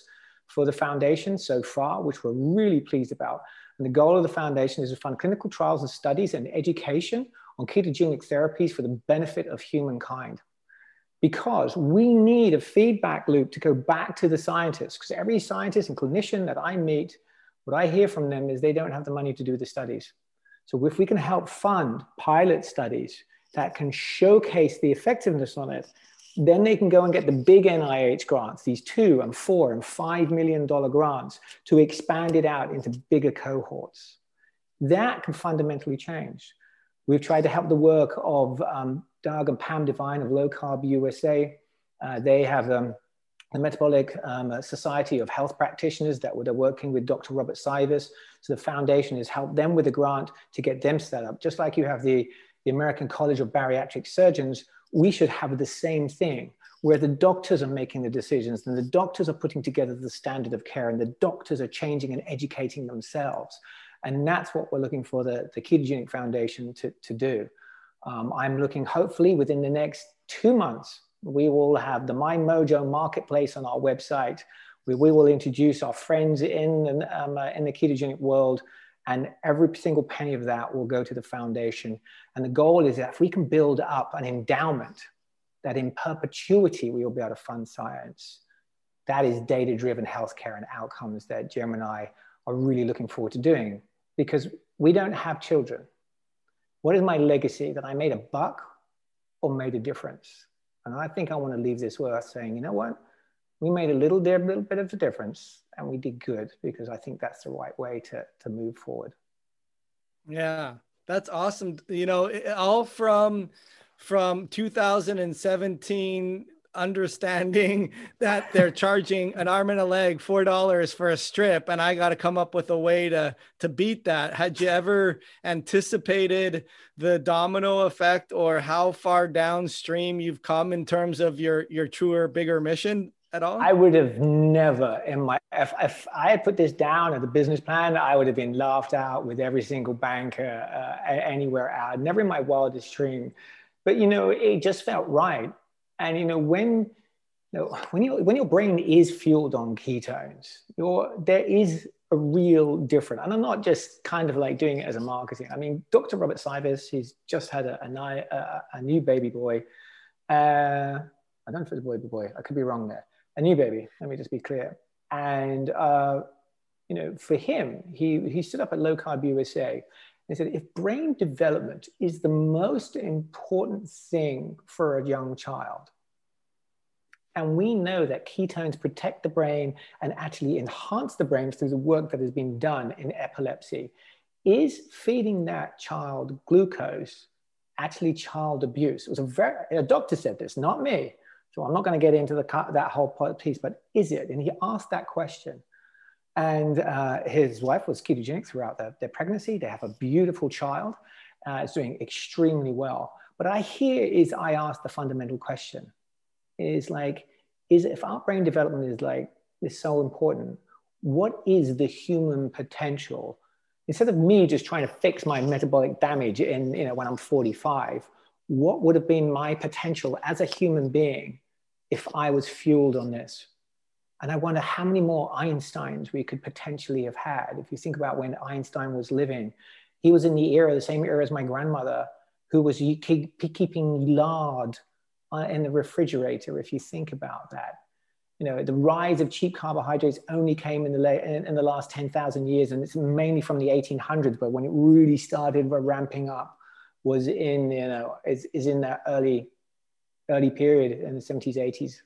for the foundation so far, which we're really pleased about. And the goal of the foundation is to fund clinical trials and studies and education on ketogenic therapies for the benefit of humankind. Because we need a feedback loop to go back to the scientists, because every scientist and clinician that I meet, what I hear from them is they don't have the money to do the studies. So if we can help fund pilot studies that can showcase the effectiveness on it, then they can go and get the big NIH grants, these two and four and five million dollar grants to expand it out into bigger cohorts. That can fundamentally change. We've tried to help the work of um, Doug and Pam Devine of Low Carb USA. Uh, they have um, the Metabolic um, Society of Health Practitioners that are working with Dr. Robert Cywes. So the foundation has helped them with a grant to get them set up, just like you have the, the American College of Bariatric Surgeons, we should have the same thing where the doctors are making the decisions and the doctors are putting together the standard of care and the doctors are changing and educating themselves. And that's what we're looking for the, the Ketogenic Foundation to, to do. Um, I'm looking hopefully within the next two months, we will have the My Mojo marketplace on our website. We, we will introduce our friends in, um, uh, in the ketogenic world and every single penny of that will go to the foundation. And the goal is that if we can build up an endowment, that in perpetuity we will be able to fund science. That is data driven healthcare and outcomes that Gemma and I are really looking forward to doing because we don't have children. What is my legacy? That I made a buck or made a difference? And I think I want to leave this earth saying, you know what? We made a little, little bit of a difference and we did good because I think that's the right way to to move forward. Yeah, that's awesome. You know, all from from 2017 understanding that they're charging an arm and a leg four dollars for a strip and i got to come up with a way to to beat that had you ever anticipated the domino effect or how far downstream you've come in terms of your your truer bigger mission at all? I would have never in my if, if I had put this down as a business plan, I would have been laughed out with every single banker uh, anywhere out. Never in my wildest dream. But you know, it just felt right. And you know, when you know, when you when your brain is fueled on ketones, your there is a real difference. And I'm not just kind of like doing it as a marketing. I mean, Dr. Robert Cywes, he's just had a, a, a new baby boy. Uh, I don't know if it's a boy, boy. I could be wrong there a new baby. Let me just be clear. And uh, you know, for him, he he stood up at Low Carb USA and said, if brain development is the most important thing for a young child, and we know that ketones protect the brain and actually enhance the brain through the work that has been done in epilepsy. Is feeding that child glucose actually child abuse? It was a very, a doctor said this, not me. So I'm not going to get into the, that whole piece, but is it? And he asked that question. And uh, his wife was ketogenic throughout their, their pregnancy. They have a beautiful child. Uh, it's doing extremely well. But I hear is I ask the fundamental question is like, is if our brain development is like, is so important, what is the human potential? Instead of me just trying to fix my metabolic damage in, you know, when I'm 45, what would have been my potential as a human being if I was fueled on this? And I wonder how many more Einsteins we could potentially have had. If you think about when Einstein was living, he was in the era, the same era as my grandmother, who was keeping lard uh, in the refrigerator, if you think about that. You know, the rise of cheap carbohydrates only came in the, late, in, the last 10,000 years, and it's mainly from the 1800s, but when it really started ramping up was in, you know, is, is in that early, early period in the 70s, 80s.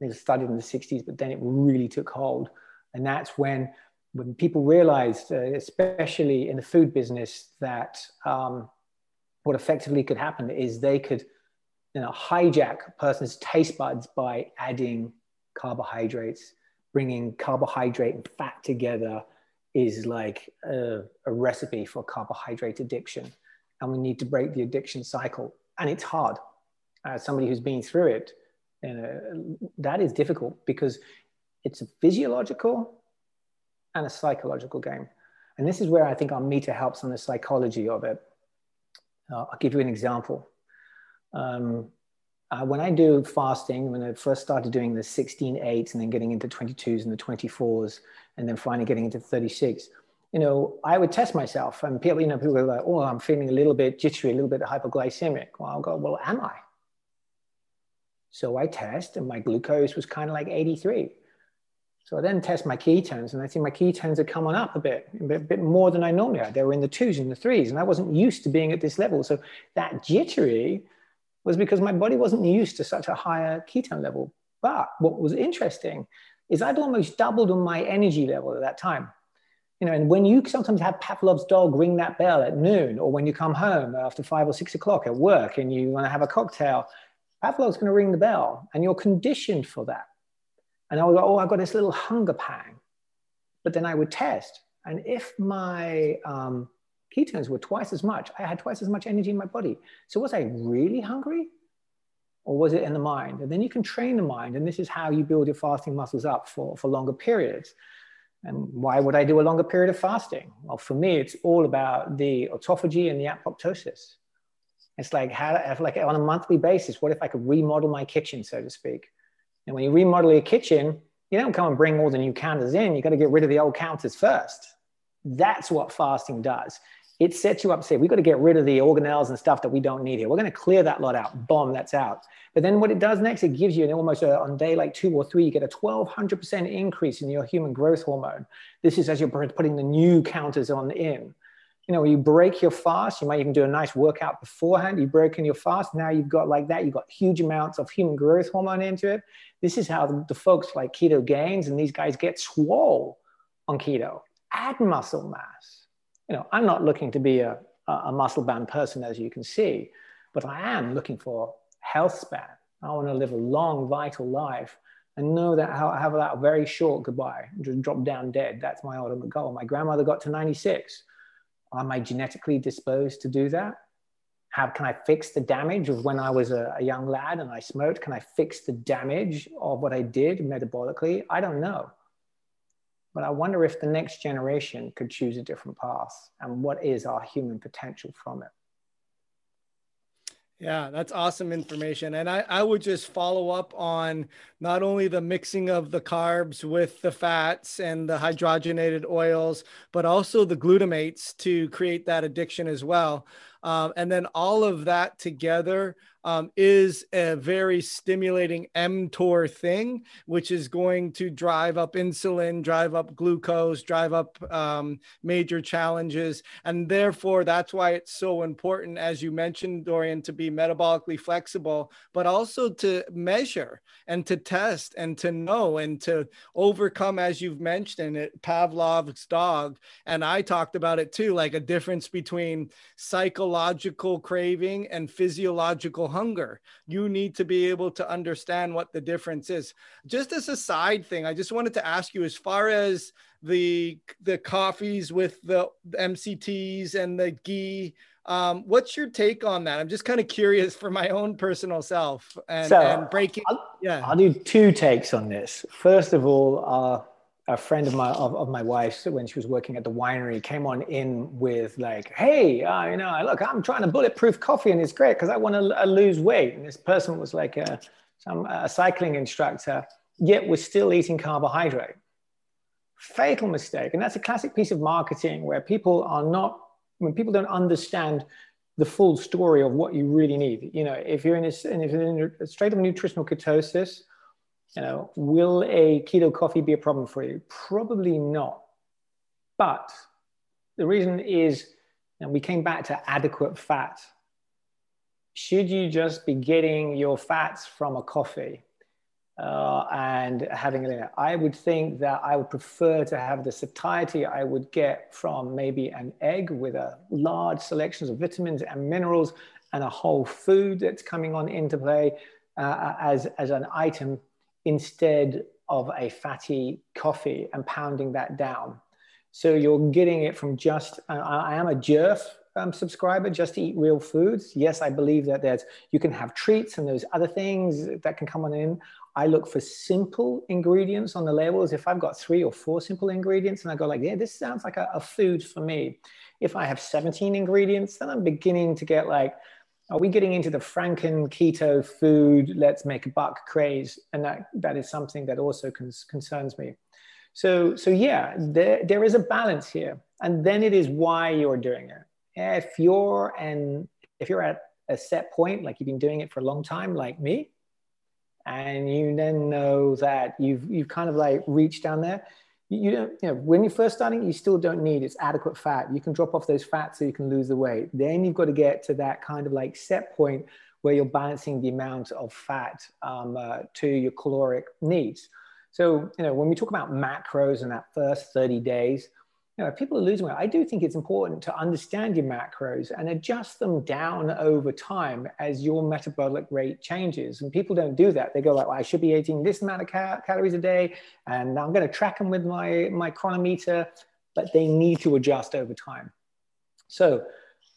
It started in the 60s, but then it really took hold. And that's when, when people realized, uh, especially in the food business, that um, what effectively could happen is they could you know, hijack a person's taste buds by adding carbohydrates, bringing carbohydrate and fat together is like a, a recipe for carbohydrate addiction. And we need to break the addiction cycle. And it's hard. As somebody who's been through it, know, that is difficult because it's a physiological and a psychological game. And this is where I think our meter helps on the psychology of it. Uh, I'll give you an example. Um, uh, when I do fasting, when I first started doing the 16 8s and then getting into 22s and the 24s, and then finally getting into 36, you know, I would test myself. And people, you know, people are like, oh, I'm feeling a little bit jittery, a little bit hypoglycemic. Well, I'll go, well, am I? So I test, and my glucose was kind of like 83. So I then test my ketones, and I see my ketones are coming up a bit, a bit, a bit more than I normally are. They were in the twos and the threes, and I wasn't used to being at this level. So that jittery was because my body wasn't used to such a higher ketone level. But what was interesting is I'd almost doubled on my energy level at that time. You know, and when you sometimes have Pavlov's dog ring that bell at noon, or when you come home after five or six o'clock at work and you want to have a cocktail, Pavlov's going to ring the bell, and you're conditioned for that. And I would go, oh, I've got this little hunger pang. But then I would test, and if my um, ketones were twice as much. I had twice as much energy in my body. So was I really hungry? Or was it in the mind? And then you can train the mind. And this is how you build your fasting muscles up for, for longer periods. And why would I do a longer period of fasting? Well, for me, it's all about the autophagy and the apoptosis. It's like how, like on a monthly basis, what if I could remodel my kitchen, so to speak? And when you remodel your kitchen, you don't come and bring all the new counters in. You got to get rid of the old counters first. That's what fasting does it sets you up to say, we've got to get rid of the organelles and stuff that we don't need here. We're going to clear that lot out. Bomb, that's out. But then what it does next, it gives you an almost a, on day like two or three, you get a 1200% increase in your human growth hormone. This is as you're putting the new counters on in. You know, you break your fast, you might even do a nice workout beforehand. You've broken your fast. Now you've got like that, you've got huge amounts of human growth hormone into it. This is how the, the folks like Ketogains and these guys get swole on keto. Add muscle mass you know, I'm not looking to be a, a muscle bound person, as you can see, but I am looking for health span. I want to live a long, vital life and know that I have that very short goodbye, just drop down dead. That's my ultimate goal. My grandmother got to 96. Am I genetically disposed to do that? How can I fix the damage of when I was a, a young lad and I smoked? Can I fix the damage of what I did metabolically? I don't know. But I wonder if the next generation could choose a different path and what is our human potential from it. Yeah, that's awesome information. And I, I would just follow up on not only the mixing of the carbs with the fats and the hydrogenated oils, but also the glutamates to create that addiction as well. Um, and then all of that together um, is a very stimulating mTOR thing, which is going to drive up insulin, drive up glucose, drive up um, major challenges. And therefore, that's why it's so important, as you mentioned, Dorian, to be metabolically flexible, but also to measure and to test and to know and to overcome, as you've mentioned it, Pavlov's dog. And I talked about it too, like a difference between psychological craving and physiological hunger. You need to be able to understand what the difference is. Just as a side thing, I just wanted to ask you as far as the the coffees with the MCTs and the ghee. Um, what's your take on that? I'm just kind of curious for my own personal self and, so and breaking. I'll, yeah, I'll do two takes on this. First of all, uh, a friend of my of, of my wife's when she was working at the winery came on in with like, "Hey, uh, you know, look, I'm trying to bulletproof coffee, and it's great because I want to uh, lose weight." And this person was like a some a cycling instructor, yet was still eating carbohydrate. Fatal mistake, and that's a classic piece of marketing where people are not when people don't understand the full story of what you really need. You know, if you're in a, if you're in a state of nutritional ketosis you know, will a keto coffee be a problem for you? Probably not. But the reason is, and we came back to adequate fat. Should you just be getting your fats from a coffee uh, and having it? I would think that I would prefer to have the satiety I would get from maybe an egg with a large selection of vitamins and minerals and a whole food that's coming on into play uh, as, as an item instead of a fatty coffee and pounding that down. So you're getting it from just, I am a JERF um, subscriber, just to eat real foods. Yes, I believe that there's, you can have treats and those other things that can come on in. I look for simple ingredients on the labels. If I've got three or four simple ingredients and I go like, yeah, this sounds like a, a food for me. If I have 17 ingredients, then I'm beginning to get like, are we getting into the franken keto food? Let's make a buck craze. And that that is something that also cons- concerns me. So so yeah there, there is a balance here. And then it is why you're doing it. If you're and if you're at a set point like you've been doing it for a long time like me and you then know that you've you've kind of like reached down there you don't, you know, when you're first starting, you still don't need it's adequate fat. You can drop off those fats so you can lose the weight. Then you've got to get to that kind of like set point where you're balancing the amount of fat um, uh, to your caloric needs. So, you know, when we talk about macros in that first 30 days, you people are losing weight, I do think it's important to understand your macros and adjust them down over time as your metabolic rate changes. And people don't do that. They go like, well, I should be eating this amount of cal- calories a day, and I'm going to track them with my, my Cronometer, but they need to adjust over time. So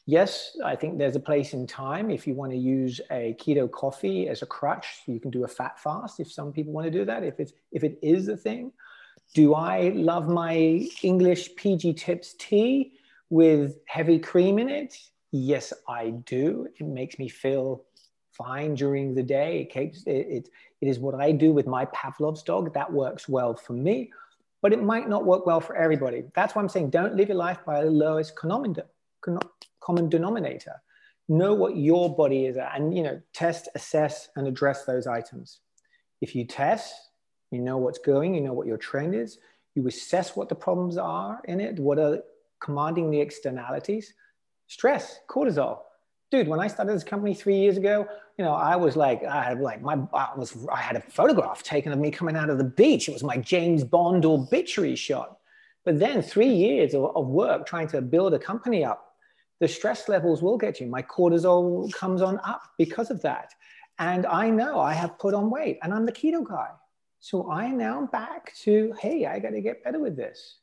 yes, I think there's a place in time if you want to use a keto coffee as a crutch. You can do a fat fast if some people want to do that, if, it's, if it is a thing. Do I love my English PG Tips tea with heavy cream in it? Yes, I do. It makes me feel fine during the day. It, keeps, it, it, it is what I do with my Pavlov's dog. That works well for me, but it might not work well for everybody. That's why I'm saying don't live your life by the lowest common, denominator. Know what your body is at and, you know, test, assess, and address those items. If you test, you know what's going, you know what your trend is, you assess what the problems are in it, what are commanding the externalities. Stress, cortisol. Dude, when I started this company three years ago, you know, I was like, I had like my, I was, I had a photograph taken of me coming out of the beach. It was my James Bond obituary shot. But then three years of, of work trying to build a company up, the stress levels will get you. My cortisol comes on up because of that. And I know I have put on weight and I'm the keto guy. So I now back to, hey, I got to get better with this.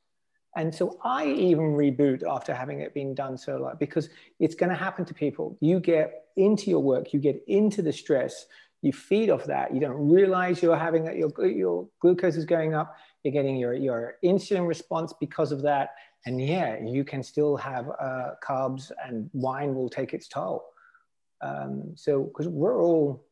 And so I even reboot after having it been done so long because it's going to happen to people. You get into your work, you get into the stress, you feed off that. You don't realize you're having that, your, your glucose is going up. You're getting your, your insulin response because of that. And yeah, you can still have uh, carbs and wine will take its toll. Um, so, because we're all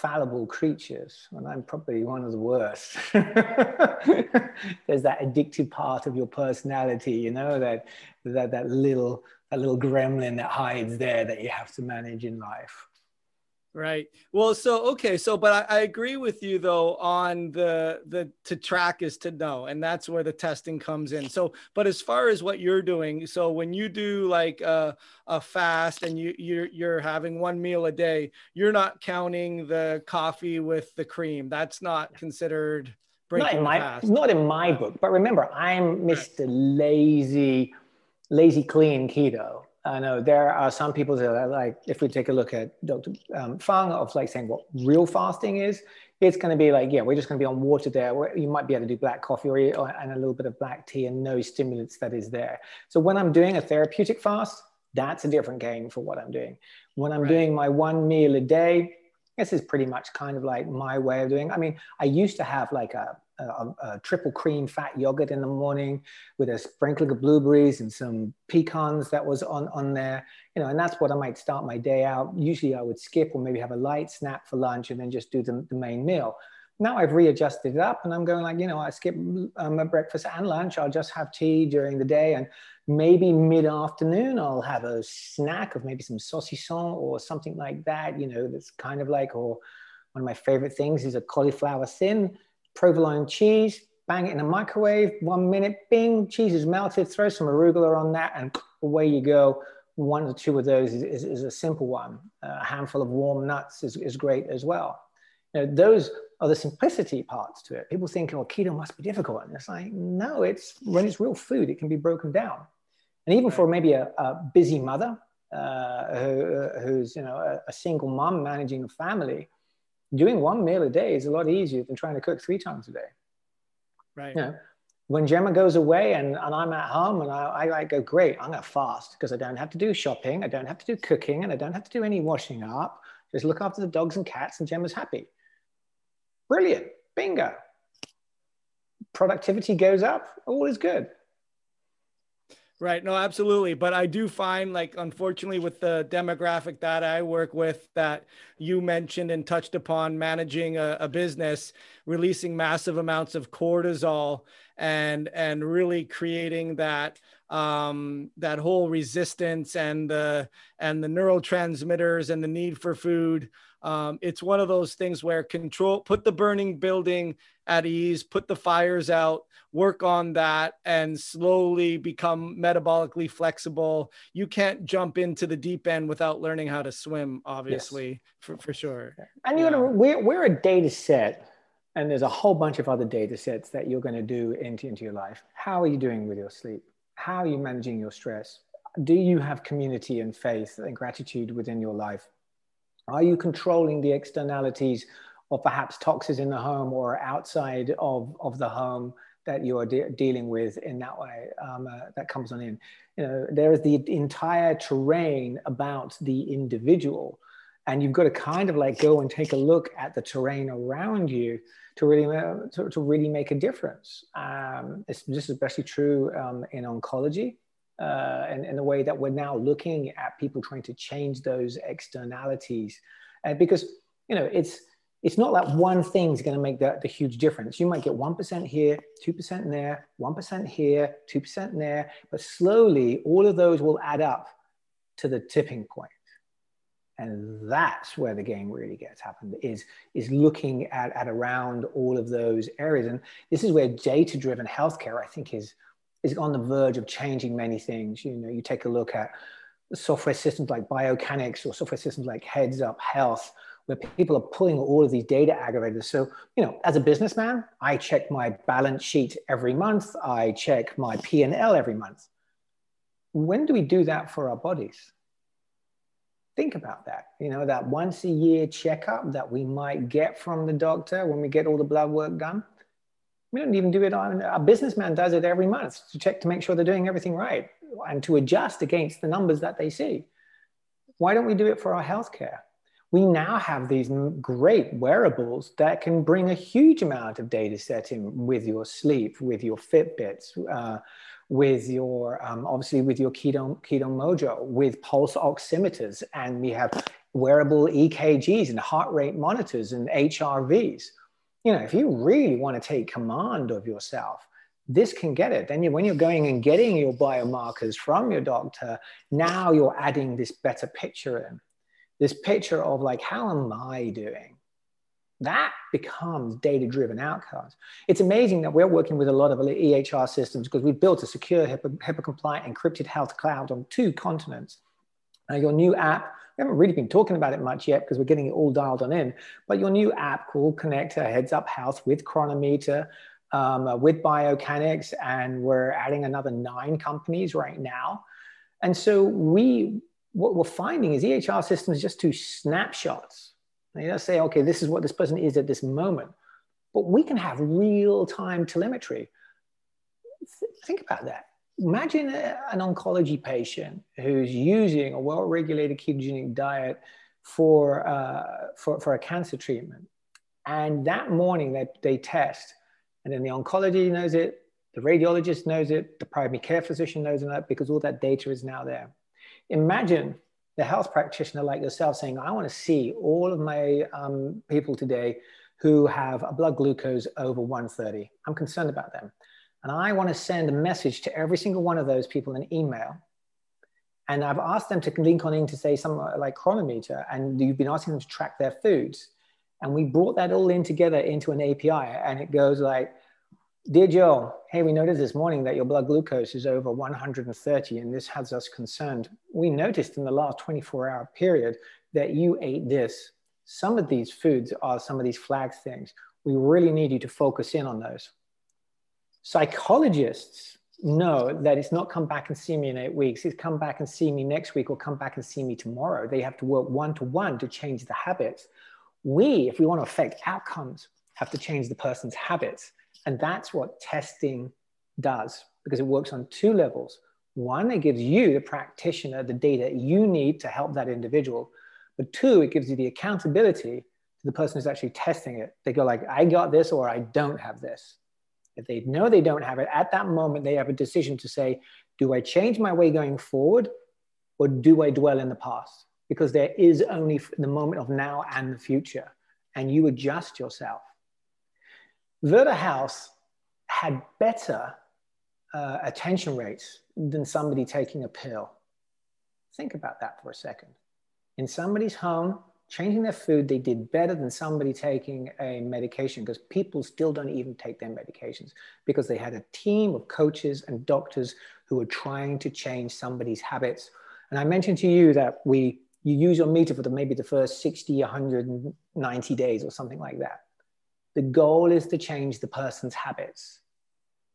fallible creatures, and I'm probably one of the worst. There's that addictive part of your personality, you know, that that that little that little gremlin that hides there that you have to manage in life. Right. Well, so okay, so but I, I, agree with you though on the the to track is to know, and that's where the testing comes in. So, but as far as what you're doing, so when you do like a, a fast and you you're you're having one meal a day, you're not counting the coffee with the cream. That's not considered breaking not in my fast. not in my book. But remember, I'm Mr. Lazy, lazy clean keto. I know there are some people that are like, if we take a look at Dr. Um, Fung of like saying what real fasting is, it's going to be like, yeah, we're just going to be on water there. Where you might be able to do black coffee or, or, and a little bit of black tea and no stimulants that is there. So when I'm doing a therapeutic fast, that's a different game for what I'm doing. When I'm right. doing my one meal a day, this is pretty much kind of like my way of doing. I mean, I used to have like a a, a, triple cream fat yogurt in the morning with a sprinkling of blueberries and some pecans that was on, on there, you know, and that's what I might start my day out. Usually I would skip or maybe have a light snack for lunch and then just do the, the main meal. Now I've readjusted it up and I'm going like, you know, I skip um, breakfast and lunch. I'll just have tea during the day and maybe mid-afternoon I'll have a snack of maybe some saucisson or something like that, you know, that's kind of like, or one of my favorite things is a cauliflower thin, provolone cheese, bang it in a microwave, one minute, bing, cheese is melted, throw some arugula on that, and away you go. One or two of those is, is, is a simple one. A handful of warm nuts is, is great as well. You know, those are the simplicity parts to it. People think, oh, keto must be difficult. And it's like, no, it's when it's real food, it can be broken down. And even for maybe a, a busy mother uh, who, who's, you know, a, a single mom managing a family, doing one meal a day is a lot easier than trying to cook three times a day. Right. You know, when Gemma goes away and, and I'm at home and I, I, I go, great, I'm going to fast because I don't have to do shopping, I don't have to do cooking, and I don't have to do any washing up. Just look after the dogs and cats, and Gemma's happy. Brilliant. Bingo. Productivity goes up, all is good. Right. No, absolutely. But I do find, like, unfortunately, with the demographic that I work with, that you mentioned and touched upon, managing a, a, business, releasing massive amounts of cortisol, and and really creating that um, that whole resistance and the and the neurotransmitters and the need for food um, it's one of those things where control, put the burning building at ease, put the fires out, work on that, and slowly become metabolically flexible. You can't jump into the deep end without learning how to swim, obviously, yes. for, for sure. And you're gonna, we're, we're a data set, and there's a whole bunch of other data sets that you're going to do into, into your life. How are you doing with your sleep? How are you managing your stress? Do you have community and faith and gratitude within your life? Are you controlling the externalities of perhaps toxins in the home or outside of, of the home that you are de- dealing with in that way? Um, uh, that comes on in. You know, there is the entire terrain about the individual, and you've got to kind of like go and take a look at the terrain around you to really to, to really make a difference. Um, it's, this is especially true um, in oncology uh, and, and the way that we're now looking at people trying to change those externalities. Uh, because, you know, it's, it's not like one thing's going to make the, the huge difference. You might get 1% here, 2% there, 1% here, 2% there, but slowly all of those will add up to the tipping point. And that's where the game really gets happened is, is looking at, at around all of those areas. And this is where data-driven healthcare, I think, is is on the verge of changing many things. You know, you take a look at software systems like Biocanix or software systems like Heads Up Health, where people are pulling all of these data aggregators. So, you know, as a businessman, I check my balance sheet every month. I check my P&L every month. When do we do that for our bodies? Think about that. You know, that once a year checkup that we might get from the doctor when we get all the blood work done we don't even do it on a businessman does it every month to check to make sure they're doing everything right and to adjust against the numbers that they see. Why don't we do it for our healthcare? We now have these great wearables that can bring a huge amount of data set in with your sleep, with your Fitbits, uh, with your um, obviously with your keto keto mojo, with pulse oximeters, and we have wearable EKGs and heart rate monitors and HRVs you know, if you really want to take command of yourself, this can get it. Then you, when you're going and getting your biomarkers from your doctor, now you're adding this better picture in, this picture of like, how am I doing? That becomes data driven outcomes. It's amazing that we're working with a lot of EHR systems because we've built a secure, HIPAA, HIPAA compliant, encrypted health cloud on two continents. Uh, your new app we haven't really been talking about it much yet because we're getting it all dialed on in. But your new app called Connector Heads Up Health with Cronometer, um, uh, with Biocanix, and we're adding another nine companies right now. And so we, what we're finding is EHR systems just do snapshots. They just say, okay, this is what this person is at this moment. But we can have real time telemetry. Think about that imagine an oncology patient who's using a well-regulated ketogenic diet for, uh, for, for a cancer treatment. And that morning that they test And then the oncology knows it, the radiologist knows it, the primary care physician knows it because all that data is now there. Imagine the health practitioner like yourself saying, I want to see all of my um, people today who have a blood glucose over 130. I'm concerned about them. And I want to send a message to every single one of those people in email. And I've asked them to link on in to say something uh, like Cronometer, and you've been asking them to track their foods. And we brought that all in together into an API, and it goes like, Dear Joe, hey, we noticed this morning that your blood glucose is over 130, and this has us concerned. We noticed in the last 24 hour period that you ate this. Some of these foods are some of these flag things. We really need you to focus in on those. Psychologists know that it's not come back and see me in eight weeks, it's come back and see me next week or come back and see me tomorrow. They have to work one to one to change the habits. We, if we want to affect outcomes, have to change the person's habits. And that's what testing does because it works on two levels. One, it gives you, the practitioner, the data you need to help that individual. But two, it gives you the accountability to the person who's actually testing it. They go like, I got this or I don't have this. If they know they don't have it, at that moment, they have a decision to say, do I change my way going forward or do I dwell in the past? Because there is only the moment of now and the future, and you adjust yourself. Virta Health had better uh, attention rates than somebody taking a pill. Think about that for a second. In somebody's home, changing their food, they did better than somebody taking a medication because people still don't even take their medications because they had a team of coaches and doctors who were trying to change somebody's habits. And I mentioned to you that we you use your meter for the, maybe the first 60, 190 days or something like that. The goal is to change the person's habits.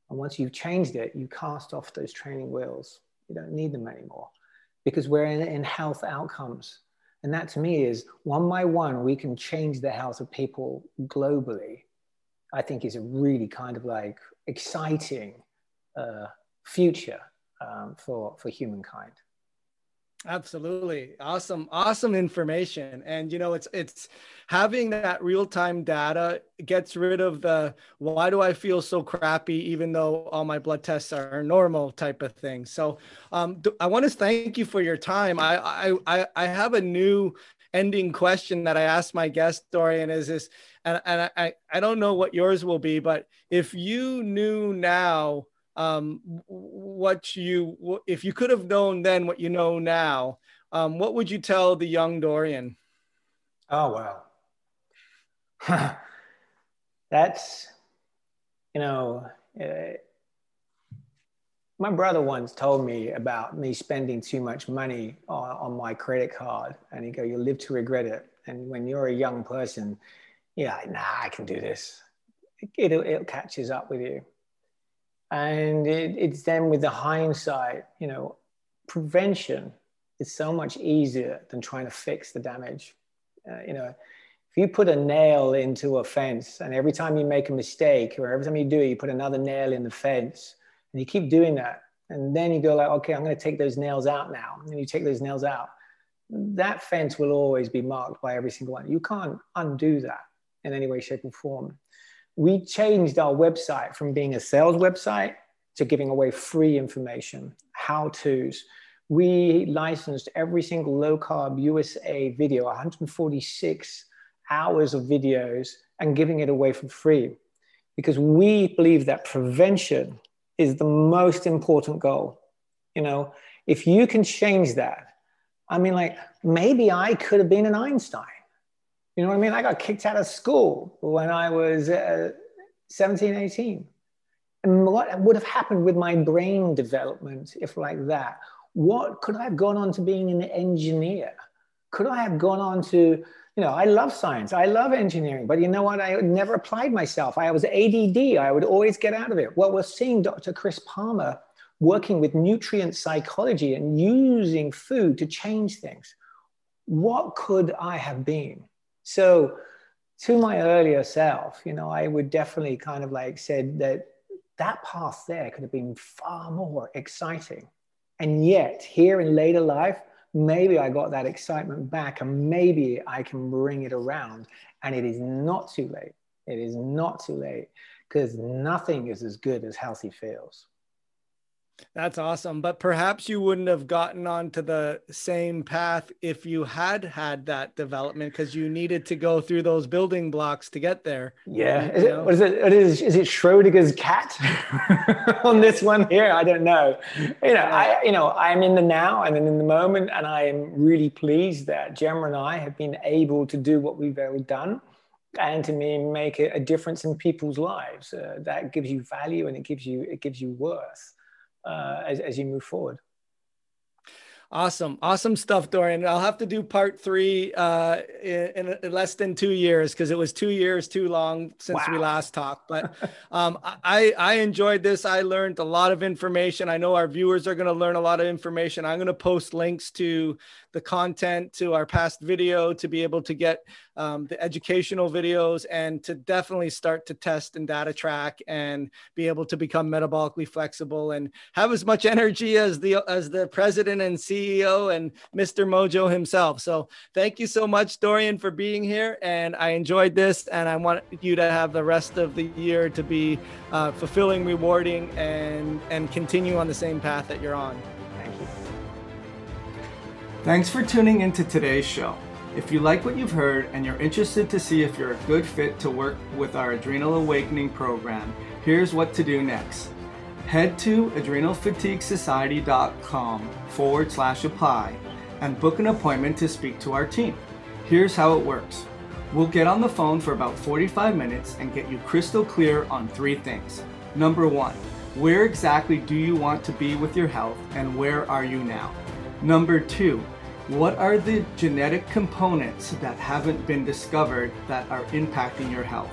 And once you've changed it, you cast off those training wheels. You don't need them anymore because we're in, in health outcomes. And that to me is one by one, we can change the health of people globally. I think is a really kind of like exciting uh, future um, for, for humankind. Absolutely. Awesome. Awesome information. And you know, it's it's having that real-time data gets rid of the why do I feel so crappy even though all my blood tests are normal type of thing. So um, I want to thank you for your time. I I I have a new ending question that I ask my guest Dorian is this and, and I, I don't know what yours will be, but if you knew now um, what you if you could have known then what you know now um, what would you tell the young dorian? Oh wow. That's you know uh, my brother once told me about me spending too much money on, on my credit card and he go you'll live to regret it. And when you're a young person yeah nah i can do this. It, it, it catches up with you and it, it's then with the hindsight, you know, prevention is so much easier than trying to fix the damage. Uh, you know, if you put a nail into a fence and every time you make a mistake or every time you do it, you put another nail in the fence and you keep doing that. And then you go like, okay, I'm going to take those nails out now. And you take those nails out. That fence will always be marked by every single one. You can't undo that in any way, shape, or form we changed our website from being a sales website to giving away free information, how to's. We licensed every single low carb USA video, 146 hours of videos, and giving it away for free because we believe that prevention is the most important goal. You know, if you can change that, I mean, like maybe I could have been an Einstein. You know what I mean? I got kicked out of school when I was uh, 17, 18. And what would have happened with my brain development if like that? What could I have gone on to being an engineer? Could I have gone on to, you know, I love science, I love engineering, but you know what? I never applied myself. I was ADD, I would always get out of it. Well, we're seeing Dr. Chris Palmer working with nutrient psychology and using food to change things. What could I have been? So, to my earlier self, you know, I would definitely kind of like said that that path there could have been far more exciting. And yet, here in later life, maybe I got that excitement back and maybe I can bring it around. And it is not too late. It is not too late. because nothing is as good as healthy feels. That's awesome. But perhaps you wouldn't have gotten onto the same path if you had had that development because you needed to go through those building blocks to get there. Yeah. Is it, what is it? It is, is it Schrodinger's cat on this one here? I don't know. You know, I, you know, I'm in the now and in the moment, and I am really pleased that Gemma and I have been able to do what we've ever done and to me make a, difference in people's lives. Uh, that gives you value and it gives you, it gives you worth uh, as, as you move forward. Awesome, awesome stuff, Dorian. I'll have to do part three uh, in, in, less than two years because it was two years too long since wow. we last talked. But um, I I enjoyed this. I learned a lot of information. I know our viewers are going to learn a lot of information. I'm going to post links to the content to our past video to be able to get um, the educational videos and to definitely start to test and data track and be able to become metabolically flexible and have as much energy as the as the president and CEO and Mr. Mojo himself. So thank you so much, Dorian, for being here. And I enjoyed this, and I want you to have the rest of the year to be uh, fulfilling, rewarding, and and continue on the same path that you're on. Thanks for tuning into today's show. If you like what you've heard and you're interested to see if you're a good fit to work with our Adrenal Awakening program, here's what to do next. Head to adrenalfatiguesociety.com forward slash apply and book an appointment to speak to our team. Here's how it works. We'll get on the phone for about 45 minutes and get you crystal clear on three things. Number one, where exactly do you want to be with your health and where are you now? Number two, what are the genetic components that haven't been discovered that are impacting your health?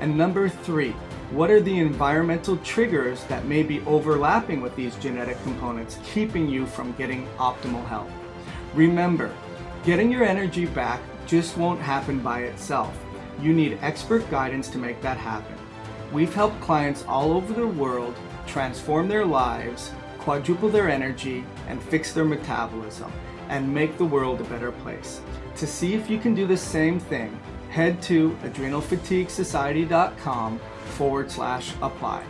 And number three, what are the environmental triggers that may be overlapping with these genetic components, keeping you from getting optimal health? Remember, getting your energy back just won't happen by itself. You need expert guidance to make that happen. We've helped clients all over the world transform their lives, quadruple their energy, and fix their metabolism and make the world a better place. To see if you can do the same thing, head to adrenalfatiguesociety.com forward slash apply.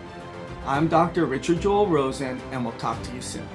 I'm Dr. Richard Joel Rosen, and we'll talk to you soon.